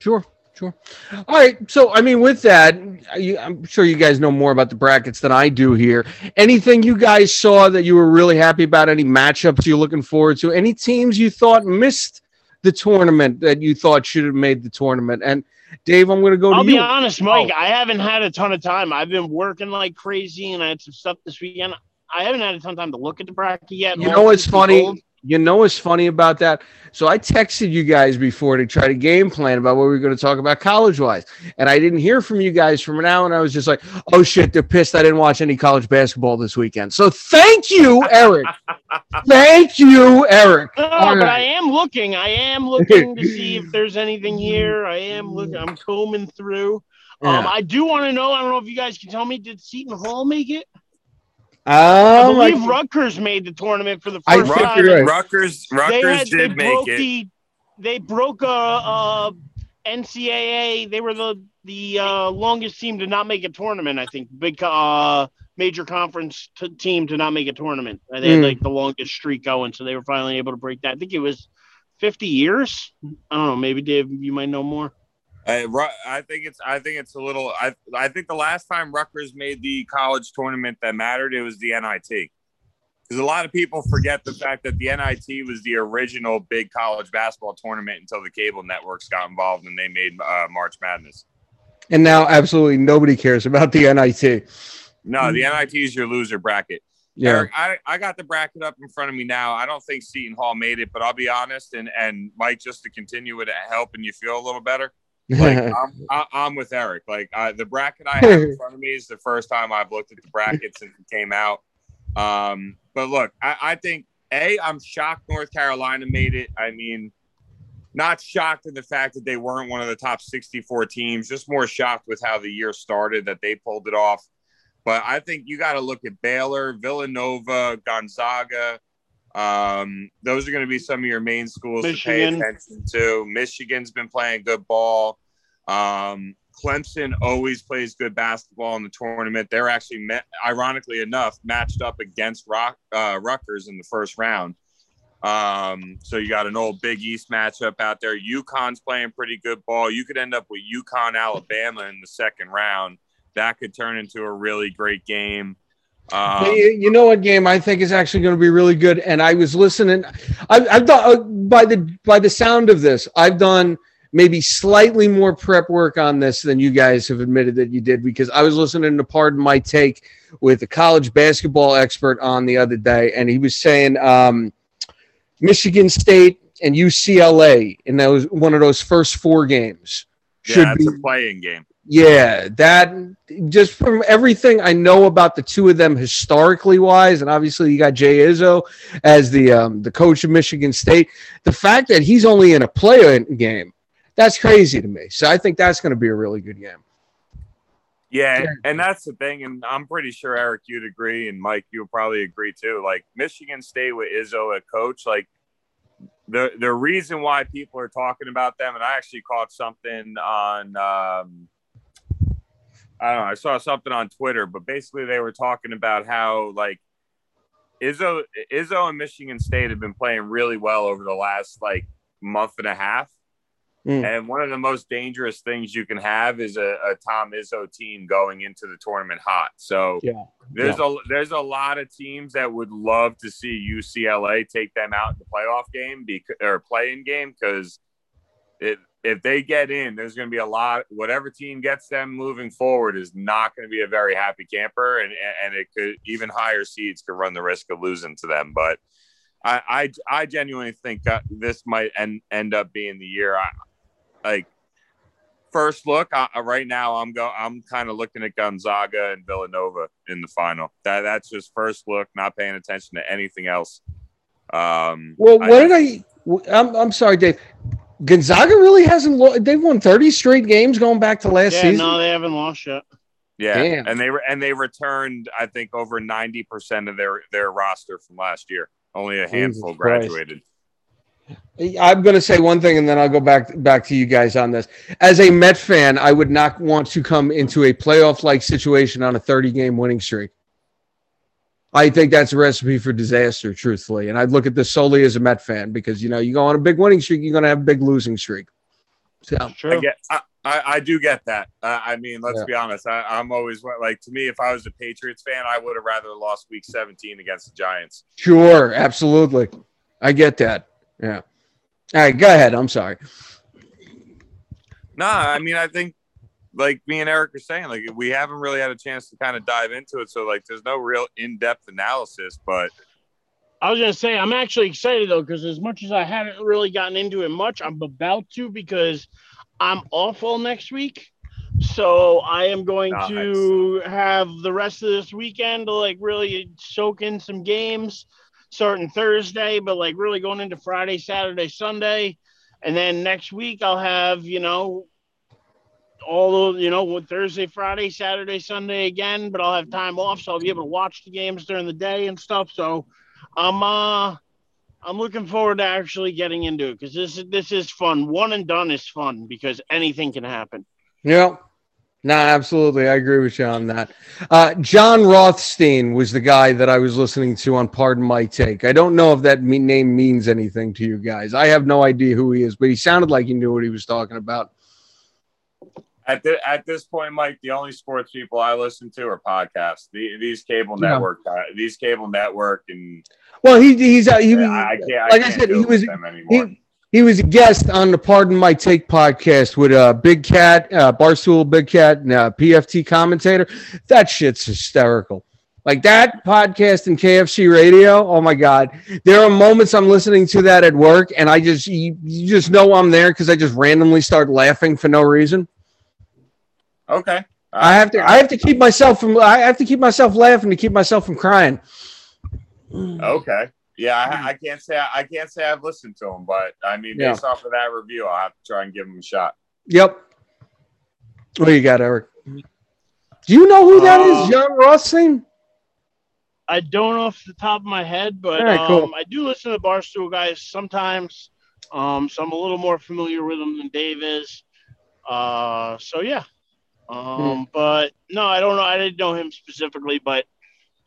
Sure, sure. All right. So, I mean, with that, you, I'm sure you guys know more about the brackets than I do here. Anything you guys saw that you were really happy about? Any matchups you're looking forward to? Any teams you thought missed the tournament that you thought should have made the tournament? And Dave, I'm going to go I'll to be you. honest, Mike, oh. I haven't had a ton of time. I've been working like crazy and I had some stuff this weekend. I haven't had a ton of time to look at the bracket yet. You know what's funny? told, You know what's funny about that? So I texted you guys before to try to game plan about what we were going to talk about college wise, and I didn't hear from you guys from now. And I was just like, "Oh shit, they're pissed. I didn't watch any college basketball this weekend." So thank you, Eric. thank you, Eric. No, All but I am looking. I am looking to see if there's anything here. I am looking. I'm combing through. Um, I do want to know. I don't know if you guys can tell me. Did Seton Hall make it? I Um, believe I- Rutgers made the tournament for the I first think time. you're right. Rutgers, They Rutgers had they did broke make it. the they broke a, a NCAA. They were the the uh, longest team to not make a tournament. I think big uh, major conference t- team to not make a tournament. They had Mm. like the longest streak going, so they were finally able to break that. I think it was fifty years. I don't know. Maybe Dave, you might know more. Uh, I think it's. I think it's a little. I. I think the last time Rutgers made the college tournament that mattered, it was the NIT. Because a lot of people forget the fact that the NIT was the original big college basketball tournament until the cable networks got involved and they made uh, March Madness. and now absolutely nobody cares about the NIT. No, the NIT is your loser bracket. Yeah. Eric, I, I got the bracket up in front of me now. I don't think Seton Hall made it, but I'll be honest, and and Mike, just to continue with it, helping you feel a little better. Like I'm, I, I'm with Eric. Like uh, the bracket I have in front of me is the first time I've looked at the bracket since it came out. Um, but look, I, I think a I'm shocked North Carolina made it. I mean, not shocked in the fact that they weren't one of the top 64 teams. Just more shocked with how the year started that they pulled it off. But I think you got to look at Baylor, Villanova, Gonzaga. Um, those are going to be some of your main schools to pay attention to. Michigan's been playing good ball. Um, Clemson always plays good basketball in the tournament. They're actually, met, ironically enough, matched up against Rock, uh, Rutgers in the first round. Um, so you got an old Big East matchup out there. UConn's playing pretty good ball. You could end up with UConn, Alabama in the second round. That could turn into a really great game. Um, you, you know what game I think is actually going to be really good, and I was listening. I've, I've done uh, by the by the sound of this, I've done maybe slightly more prep work on this than you guys have admitted that you did because I was listening to Pardon My Take with a college basketball expert on the other day, and he was saying um, Michigan State and UCLA in those one of those first four games should yeah, be a playing game. Yeah, that just from everything I know about the two of them historically wise, and obviously you got Jay Izzo as the um, the coach of Michigan State. The fact that he's only in a play game, that's crazy to me. So I think that's going to be a really good game. Yeah, Yeah. and that's the thing, and I'm pretty sure Eric, you'd agree, and Mike, you'll probably agree too. Like Michigan State with Izzo at coach, like the the reason why people are talking about them, and I actually caught something on, um, I don't know, I saw something on Twitter, but basically they were talking about how like Izzo, Izzo and Michigan State have been playing really well over the last like month and a half. Mm. And one of the most dangerous things you can have is a, a Tom Izzo team going into the tournament hot. So Yeah. there's a there's a lot of teams that would love to see UCLA take them out in the playoff game because or playing game because it if they get in, there's going to be a lot. Whatever team gets them moving forward is not going to be a very happy camper, and and it could even higher seeds could run the risk of losing to them. But I I, I genuinely think this might end end up being the year. I like first look I, I- right now. I'm go I'm kind of looking at Gonzaga and Villanova in the final. That that's just first look, not paying attention to anything else. Um, Well, what just- did I? I'm, I'm sorry, Dave. Gonzaga really hasn't. Lo- they've won 30 straight games going back to last Yeah, season. no, they haven't lost yet. Yeah, Damn. and they were and they returned I think over ninety percent of their their roster from last year. Only a handful Christ. graduated. I'm going to say one thing, and then I'll go back back to you guys on this. As a Met fan, I would not want to come into a playoff like situation on a 30 game winning streak. I think that's a recipe for disaster, truthfully. And I'd look at this solely as a Met fan because you know you go on a big winning streak, you're going to have a big losing streak. So True. I get, I, I, I do get that. Uh, I mean, let's Yeah. be honest. I, I'm always like to me, if I was a Patriots fan, I would have rather lost Week 17 against the Giants. sure, absolutely, I get that. Yeah. All right, go ahead. I'm sorry. Nah, I mean, I think like me and Eric are saying, like we haven't really had a chance to kind of dive into it. So like, there's no real in-depth analysis, but I was gonna say I'm actually excited though because as much as I haven't really gotten into it much, I'm about to because I'm off all next week. So I am going Nice. to have the rest of this weekend to like really soak in some games, starting Thursday, but like really going into Friday, Saturday, Sunday, and then next week I'll have you know all the you know Thursday, Friday, Saturday, Sunday again, but I'll have time off, so I'll be able to watch the games during the day and stuff. So I'm uh I'm looking forward to actually getting into it because this is this is fun. One and done is fun because anything can happen. Yeah. No, absolutely. I agree with you on that. Uh, Jon Rothstein was the guy that I was listening to on Pardon My Take. I don't know if that me- name means anything to you guys. I have no idea who he is, but he sounded like he knew what he was talking about. At, the, at this point, Mike, the only sports people I listen to are podcasts. The, these cable Yeah. network, uh, these cable network, and Well, he, he's uh, he, I, I can't. like I I can't said, he was he, he was a guest on the Pardon My Take podcast with uh, Big Cat, uh, Barstool Big Cat, and uh, PFT commentator. That shit's hysterical. Like that podcast and KFC radio. Oh my God. There are moments I'm listening to that at work and I just, you, you just know I'm there because I just randomly start laughing for no reason. Okay. I have to, I have to keep myself from, I have to keep myself laughing to keep myself from crying. Okay. Yeah, I, I can't say I can't say I've listened to him, but I mean, Yeah. based off of that review, I'll have to try and give him a shot. Yep. What do you got, Eric? Do you know who that is? Uh, Jon Rothstein? I don't know off the top of my head, but All right, cool. um, I do listen to Barstool guys sometimes. Um, so I'm a little more familiar with them than Dave is. Uh, so yeah. Um, but no, I don't know. I didn't know him specifically, but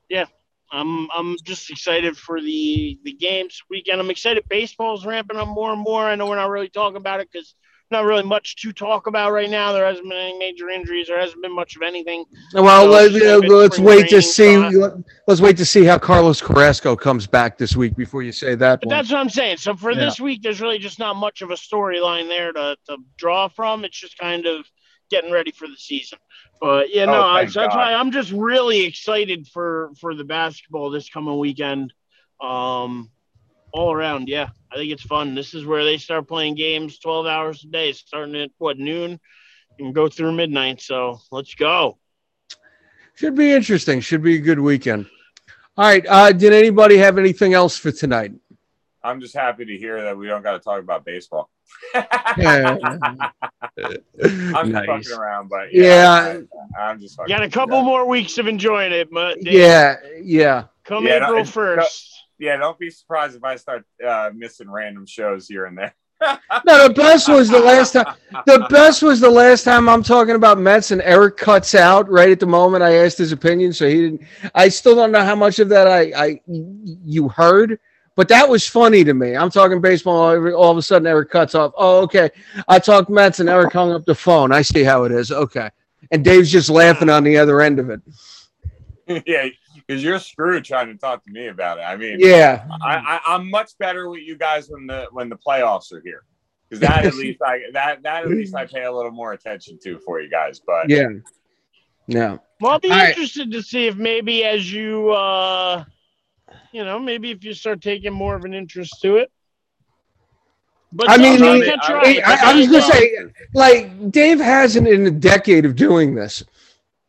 yeah, I'm I'm just excited for the the games weekend. I'm excited. Baseball's ramping up more and more. I know we're not really talking about it because not really much to talk about right now. There hasn't been any major injuries. There hasn't been much of anything. Well, So let, it let's wait to see. time. Let's wait to see how Carlos Carrasco comes back this week before you say that But one. that's what I'm saying. So for Yeah. this week, there's really just not much of a storyline there to, to draw from. It's just kind of getting ready for the season. But yeah, no, Oh, I, so that's God. why I'm just really excited for for the basketball this coming weekend. Um, all around, yeah, I think it's fun. This is where they start playing games 12 hours a day, starting at what noon and go through midnight. So let's go. Should be interesting. Should be a good weekend. All right. Uh, did anybody have anything else for tonight? I'm just happy to hear that we don't got to talk about baseball. Yeah. I'm just nice. fucking around, but Yeah. yeah, I, am just fucking. Got a couple more weeks of enjoying it, but Yeah. Yeah. come Yeah, no, April it's- 1st. Yeah, don't be surprised if I start uh, missing random shows here and there. No, the best was the last time. The best was the last time I'm talking about Mets and Eric cuts out right at the moment I asked his opinion. So he didn't. I still don't know how much of that I, I you heard, but that was funny to me. I'm talking baseball. All all of a sudden, Eric cuts off. Oh, okay. I talked Mets and Eric hung up the phone. I see how it is. Okay. And Dave's just laughing on the other end of it. yeah, because you're screwed trying to talk to me about it. I mean, Yeah. I, I, I'm much better with you guys when the when the playoffs are here, because that at least I that that at least I pay a little more attention to for you guys. But Yeah. Yeah. Well, I'll be All right. interested to see if maybe as you, uh, you know, maybe if you start taking more of an interest to it. But I mean, sometimes he- I I- I, I was gonna say, like, Dave hasn't in a decade of doing this,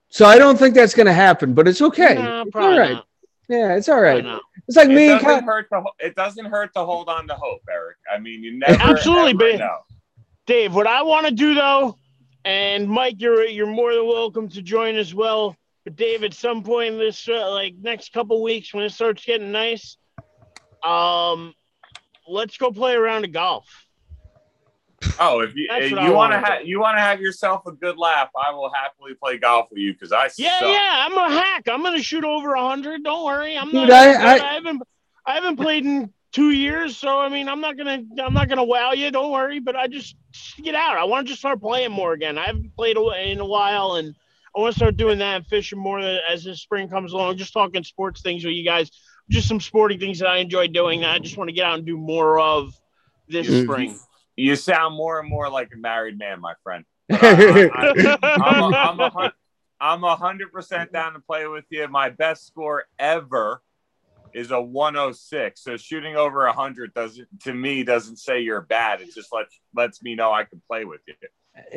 so I don't think that's gonna happen. But it's okay. Nah, it's all probably right. not. Yeah, it's all Probably right. not. It's like it me doesn't Kyle. hurt to it doesn't hurt to hold on to hope, Eric. I mean, you never Absolutely, but- know. Dave, what I want to do though, and Mike, you're you're more than welcome to join as well. But Dave, at some point in this uh, like next couple weeks when it starts getting nice, um, let's go play a round of golf. Oh, if you if you want to wanna have you want to have yourself a good laugh, I will happily play golf with you because I Yeah, suck. yeah, I'm a hack. I'm gonna shoot over a hundred. Don't worry. I'm Dude, not. I- I, I- haven't. I haven't played in two years, so I mean, I'm not gonna. I'm not gonna wow you. Don't worry. But I just, just get out. I want to just start playing more again. I haven't played in a while, and I want to start doing that and fishing more as the spring comes along. Just talking sports things with you guys. Just some sporting things that I enjoy doing. That I just want to get out and do more of this Mhm. spring. You sound more and more like a married man, my friend. But I, I, I'm a, I'm a hundred percent down to play with you. My best score ever is a 106. So shooting over a hundred doesn't to me doesn't say you're bad. It just lets lets me know I can play with you.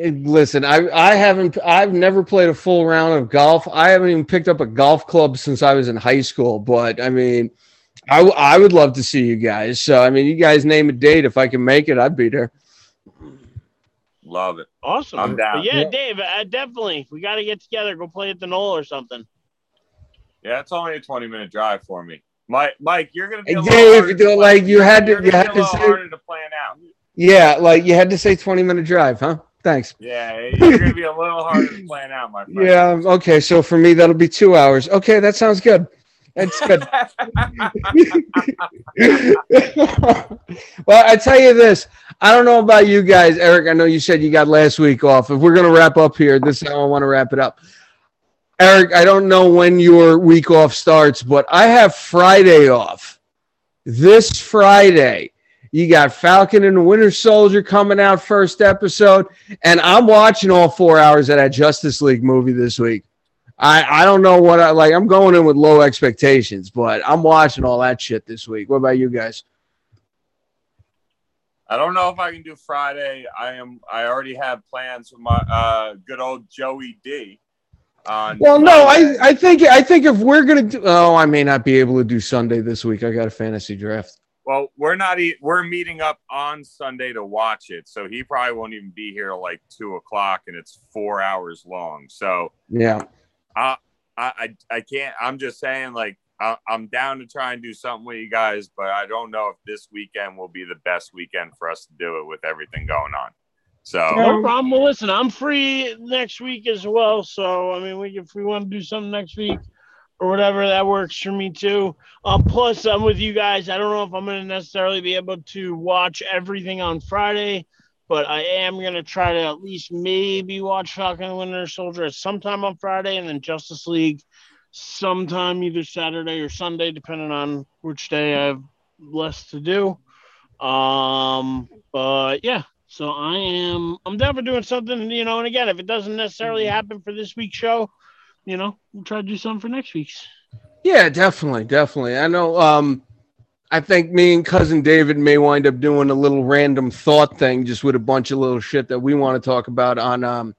Listen, I I haven't. I've never played a full round of golf. I haven't even picked up a golf club since I was in high school. But I mean, I w- I would love to see you guys. So I mean, you guys name a date. If I can make it, I'd be there. Love it. Awesome. I'm down. But yeah, Yeah. Dave, uh, definitely. We got to get together, go play at the Knoll or something. Yeah, it's only a 20 minute drive for me. Mike, Mike, you're gonna be a Dave, harder you to do like you had to- you're you gonna had to say- harder to plan out. Yeah, like you had to say 20 minute drive, huh? Thanks. Yeah, you're gonna be a little harder to plan out, my friend. Yeah. Okay. So for me, that'll be two hours. Okay, that sounds good. That's good. well, I tell you this. I don't know about you guys, Eric. I know you said you got last week off. If we're gonna wrap up here, this is how I want to wrap it up. Eric, I don't know when your week off starts, but I have Friday off. This Friday, you got Falcon and the Winter Soldier coming out first episode, and I'm watching all four hours of that Justice League movie this week. I, I don't know what I like. I'm going in with low expectations, but I'm watching all that shit this week. What about you guys? I don't know if I can do Friday. I am. I already have plans with my uh, good old Joey D. On Well, no, I, I think I think if we're gonna do, oh, I may not be able to do Sunday this week. I got a fantasy draft. Well, we're not. E- we're meeting up on Sunday to watch it, so he probably won't even be here like two o'clock, and it's four hours long. So Yeah, I, I, I can't. I'm just saying, like, I, I'm down to try and do something with you guys, but I don't know if this weekend will be the best weekend for us to do it with everything going on. So No problem. Well, listen, I'm free next week as well. So, I mean, we if we want to do something next week or whatever, that works for me too. Um, plus, I'm with you guys. I don't know if I'm going to necessarily be able to watch everything on Friday, but I am going to try to at least maybe watch Falcon and Winter Soldier at sometime on Friday and then Justice League sometime either Saturday or Sunday, depending on which day I have less to do. Um, but yeah, so I am I'm down for doing something, you know, and again, if it doesn't necessarily happen for this week's show, you know, we'll try to do something for next week's. yeah, definitely, definitely. I know. Um, I think me and cousin David may wind up doing a little random thought thing, just with a bunch of little shit that we want to talk about on um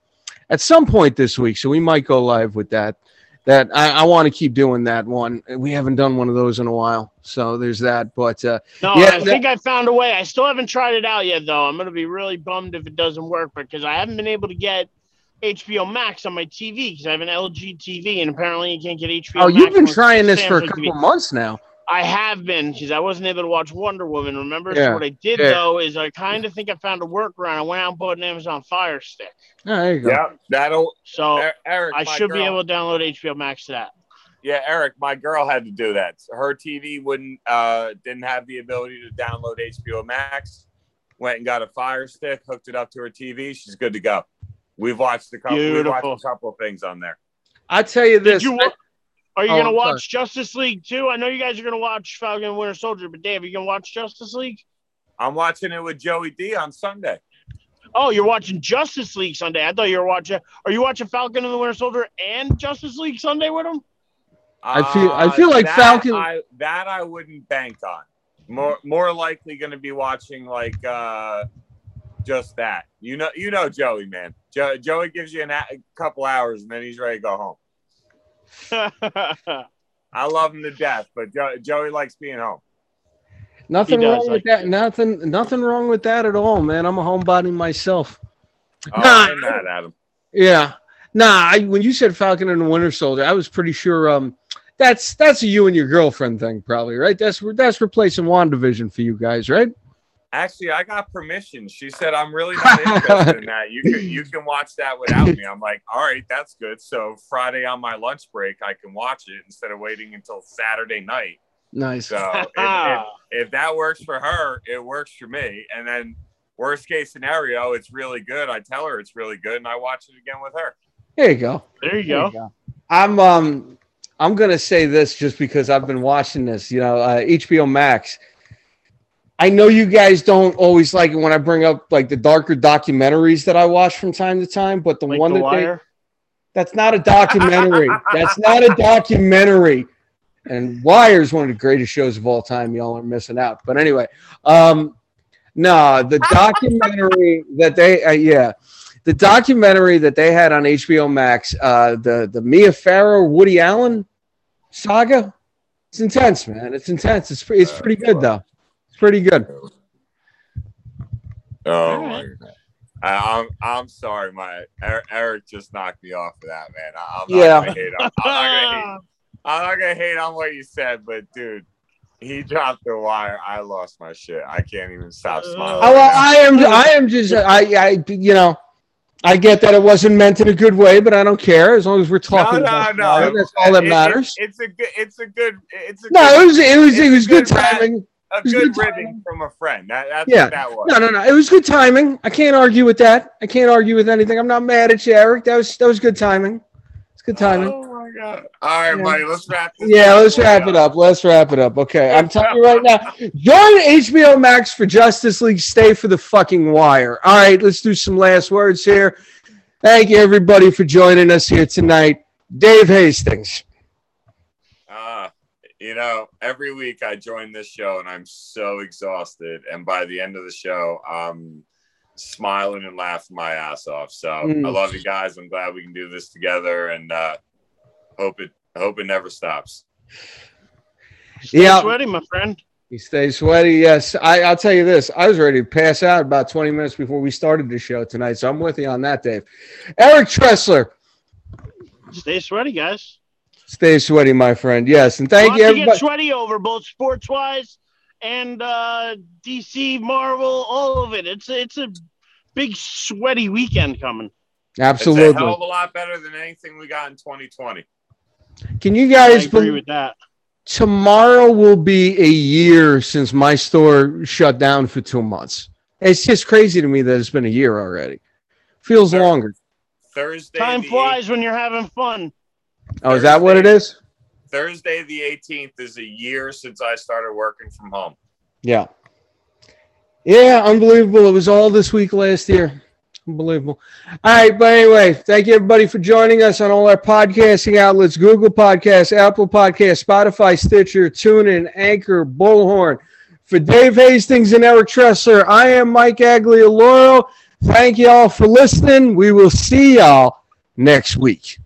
at some point this week. So we might go live with that. That I, I want to keep doing that one. We haven't done one of those in a while, so there's that. But uh, No, Yeah, I think I found a way. I still haven't tried it out yet though. I'm gonna be really bummed if it doesn't work because I haven't been able to get HBO Max on my TV because I have an LG TV and apparently you can't get HBO. oh, you've been trying this for a couple TV. months now. I have been because I wasn't able to watch Wonder Woman. Remember? Yeah, So what I did yeah. though is I kind of think I found a workaround. I went out and bought an Amazon Fire Stick, Oh, there you go. yeah, that'll. so Er- Eric, I my should be able to download HBO Max to that. Yeah, Eric, my girl had to do that. Her TV wouldn't uh didn't have the ability to download HBO Max. Went and got a Fire Stick, hooked it up to her TV. She's good to go. We've watched a couple. We've watched a couple of things on there. I tell you this. you? wa- Are you Oh, gonna I'm sorry. watch Justice League too? I know you guys are gonna watch Falcon and Winter Soldier, but Dave, are you gonna watch Justice League? I'm watching it with Joey D on Sunday. Oh, you're watching Justice League Sunday. I thought you were watching. Are you watching Falcon and the Winter Soldier and Justice League Sunday with them? I feel- I feel like that Falcon- I, that I wouldn't bank on. More more likely going to be watching like uh just that. You know, you know Joey, man. Jo- Joey gives you an a, a couple hours and then he's ready to go home. I love him to death, but jo- Joey likes being home. Nothing does wrong like with that. Nothing. Nothing wrong with that at all, man. I'm a homebody myself. Oh, Nah. I'm mad at him. Yeah. Nah. I, when you said Falcon and the Winter Soldier, I was pretty sure. Um, that's that's a you and your girlfriend thing, probably, right? That's that's replacing Wandavision for you guys, right? Actually, I got permission. She said I'm really not interested in that. You can you can watch that without me. I'm like, all right, that's good. So Friday on my lunch break, I can watch it instead of waiting until Saturday night. Nice. So if, if, if that works for her, it works for me. And then worst case scenario, it's really good. I tell her it's really good, and I watch it again with her. There you go. there you There go. I'm um I'm gonna say this just because I've been watching this. You know, uh, HBO Max. I know you guys don't always like it when I bring up like the darker documentaries that I watch from time to time, but the Like one the that they that's not a documentary. that's not a documentary. And Wire is one of the greatest shows of all time. Y'all are missing out. But anyway, um, no, the documentary that they, uh, yeah, the documentary that they had on HBO Max, uh, the the Mia Farrow Woody Allen saga. It's intense, man. It's intense. It's pre- it's pretty good though. It's pretty good. Oh, All right. I, I'm I'm sorry, my Eric, Eric just knocked me off of that, man. I, I'm not Yeah. gonna hate on. I'm not gonna hate. I'm not gonna hate on what you said, but dude, he dropped the wire. I lost my shit. I can't even stop smiling. Oh, well, I am. I am just. I. I. You know. I get that it wasn't meant in a good way, but I don't care as long as we're talking no, about no, fire, no. That's all that It- it- matters. it's a good. It's a good. It's a no, good, it was. It was. It was good good rap. timing. A good good ribbing from a friend. That, that's Yeah. what that was. No, no, no. It was good timing. I can't argue with that. I can't argue with anything. I'm not mad at you, Eric. That was that was good timing. It's good timing. Oh my god! All right, Yeah. buddy. Let's wrap this. Yeah, let's wrap it up. Let's wrap it up. Okay, I'm telling you right now. Join HBO Max for Justice League. Stay for the fucking wire. All right, let's do some last words here. Thank you, everybody, for joining us here tonight. Dave Hastings. You know, every week I join this show and I'm so exhausted. And by the end of the show, I'm smiling and laughing my ass off. So Mm. I love you guys. I'm glad we can do this together and uh, hope it hope it never stops. Stay Yeah. sweaty, my friend. You stay sweaty. Yes, I, I'll tell you this. I was ready to pass out about 20 minutes before we started the show tonight. So I'm with you on that, Dave. Eric Tressler. Stay sweaty, guys. Stay sweaty, my friend. Yes, and thank Lots you, to get sweaty over, both sports wise and uh, DC, Marvel, all of it. It's it's a big sweaty weekend coming. It's a hell Absolutely. of a lot better than anything we got in 2020. Can you I guys agree believe with that. tomorrow will be a year since my store shut down for two months? It's just crazy to me that it's been a year already. Feels Sure. longer. Thursday, Time the flies when you're having fun. Oh, is that what it is? Thursday the 18th is a year since I started working from home. Yeah. Yeah, unbelievable. It was all this week last year. Unbelievable. All right, but anyway, thank you everybody for joining us on all our podcasting outlets Google Podcasts, Apple Podcasts, Spotify, Stitcher, TuneIn, Anchor, Bullhorn. For Dave Hastings and Eric Tressler, I am Mike Aglioloro. Thank you all for listening. We will see y'all next week.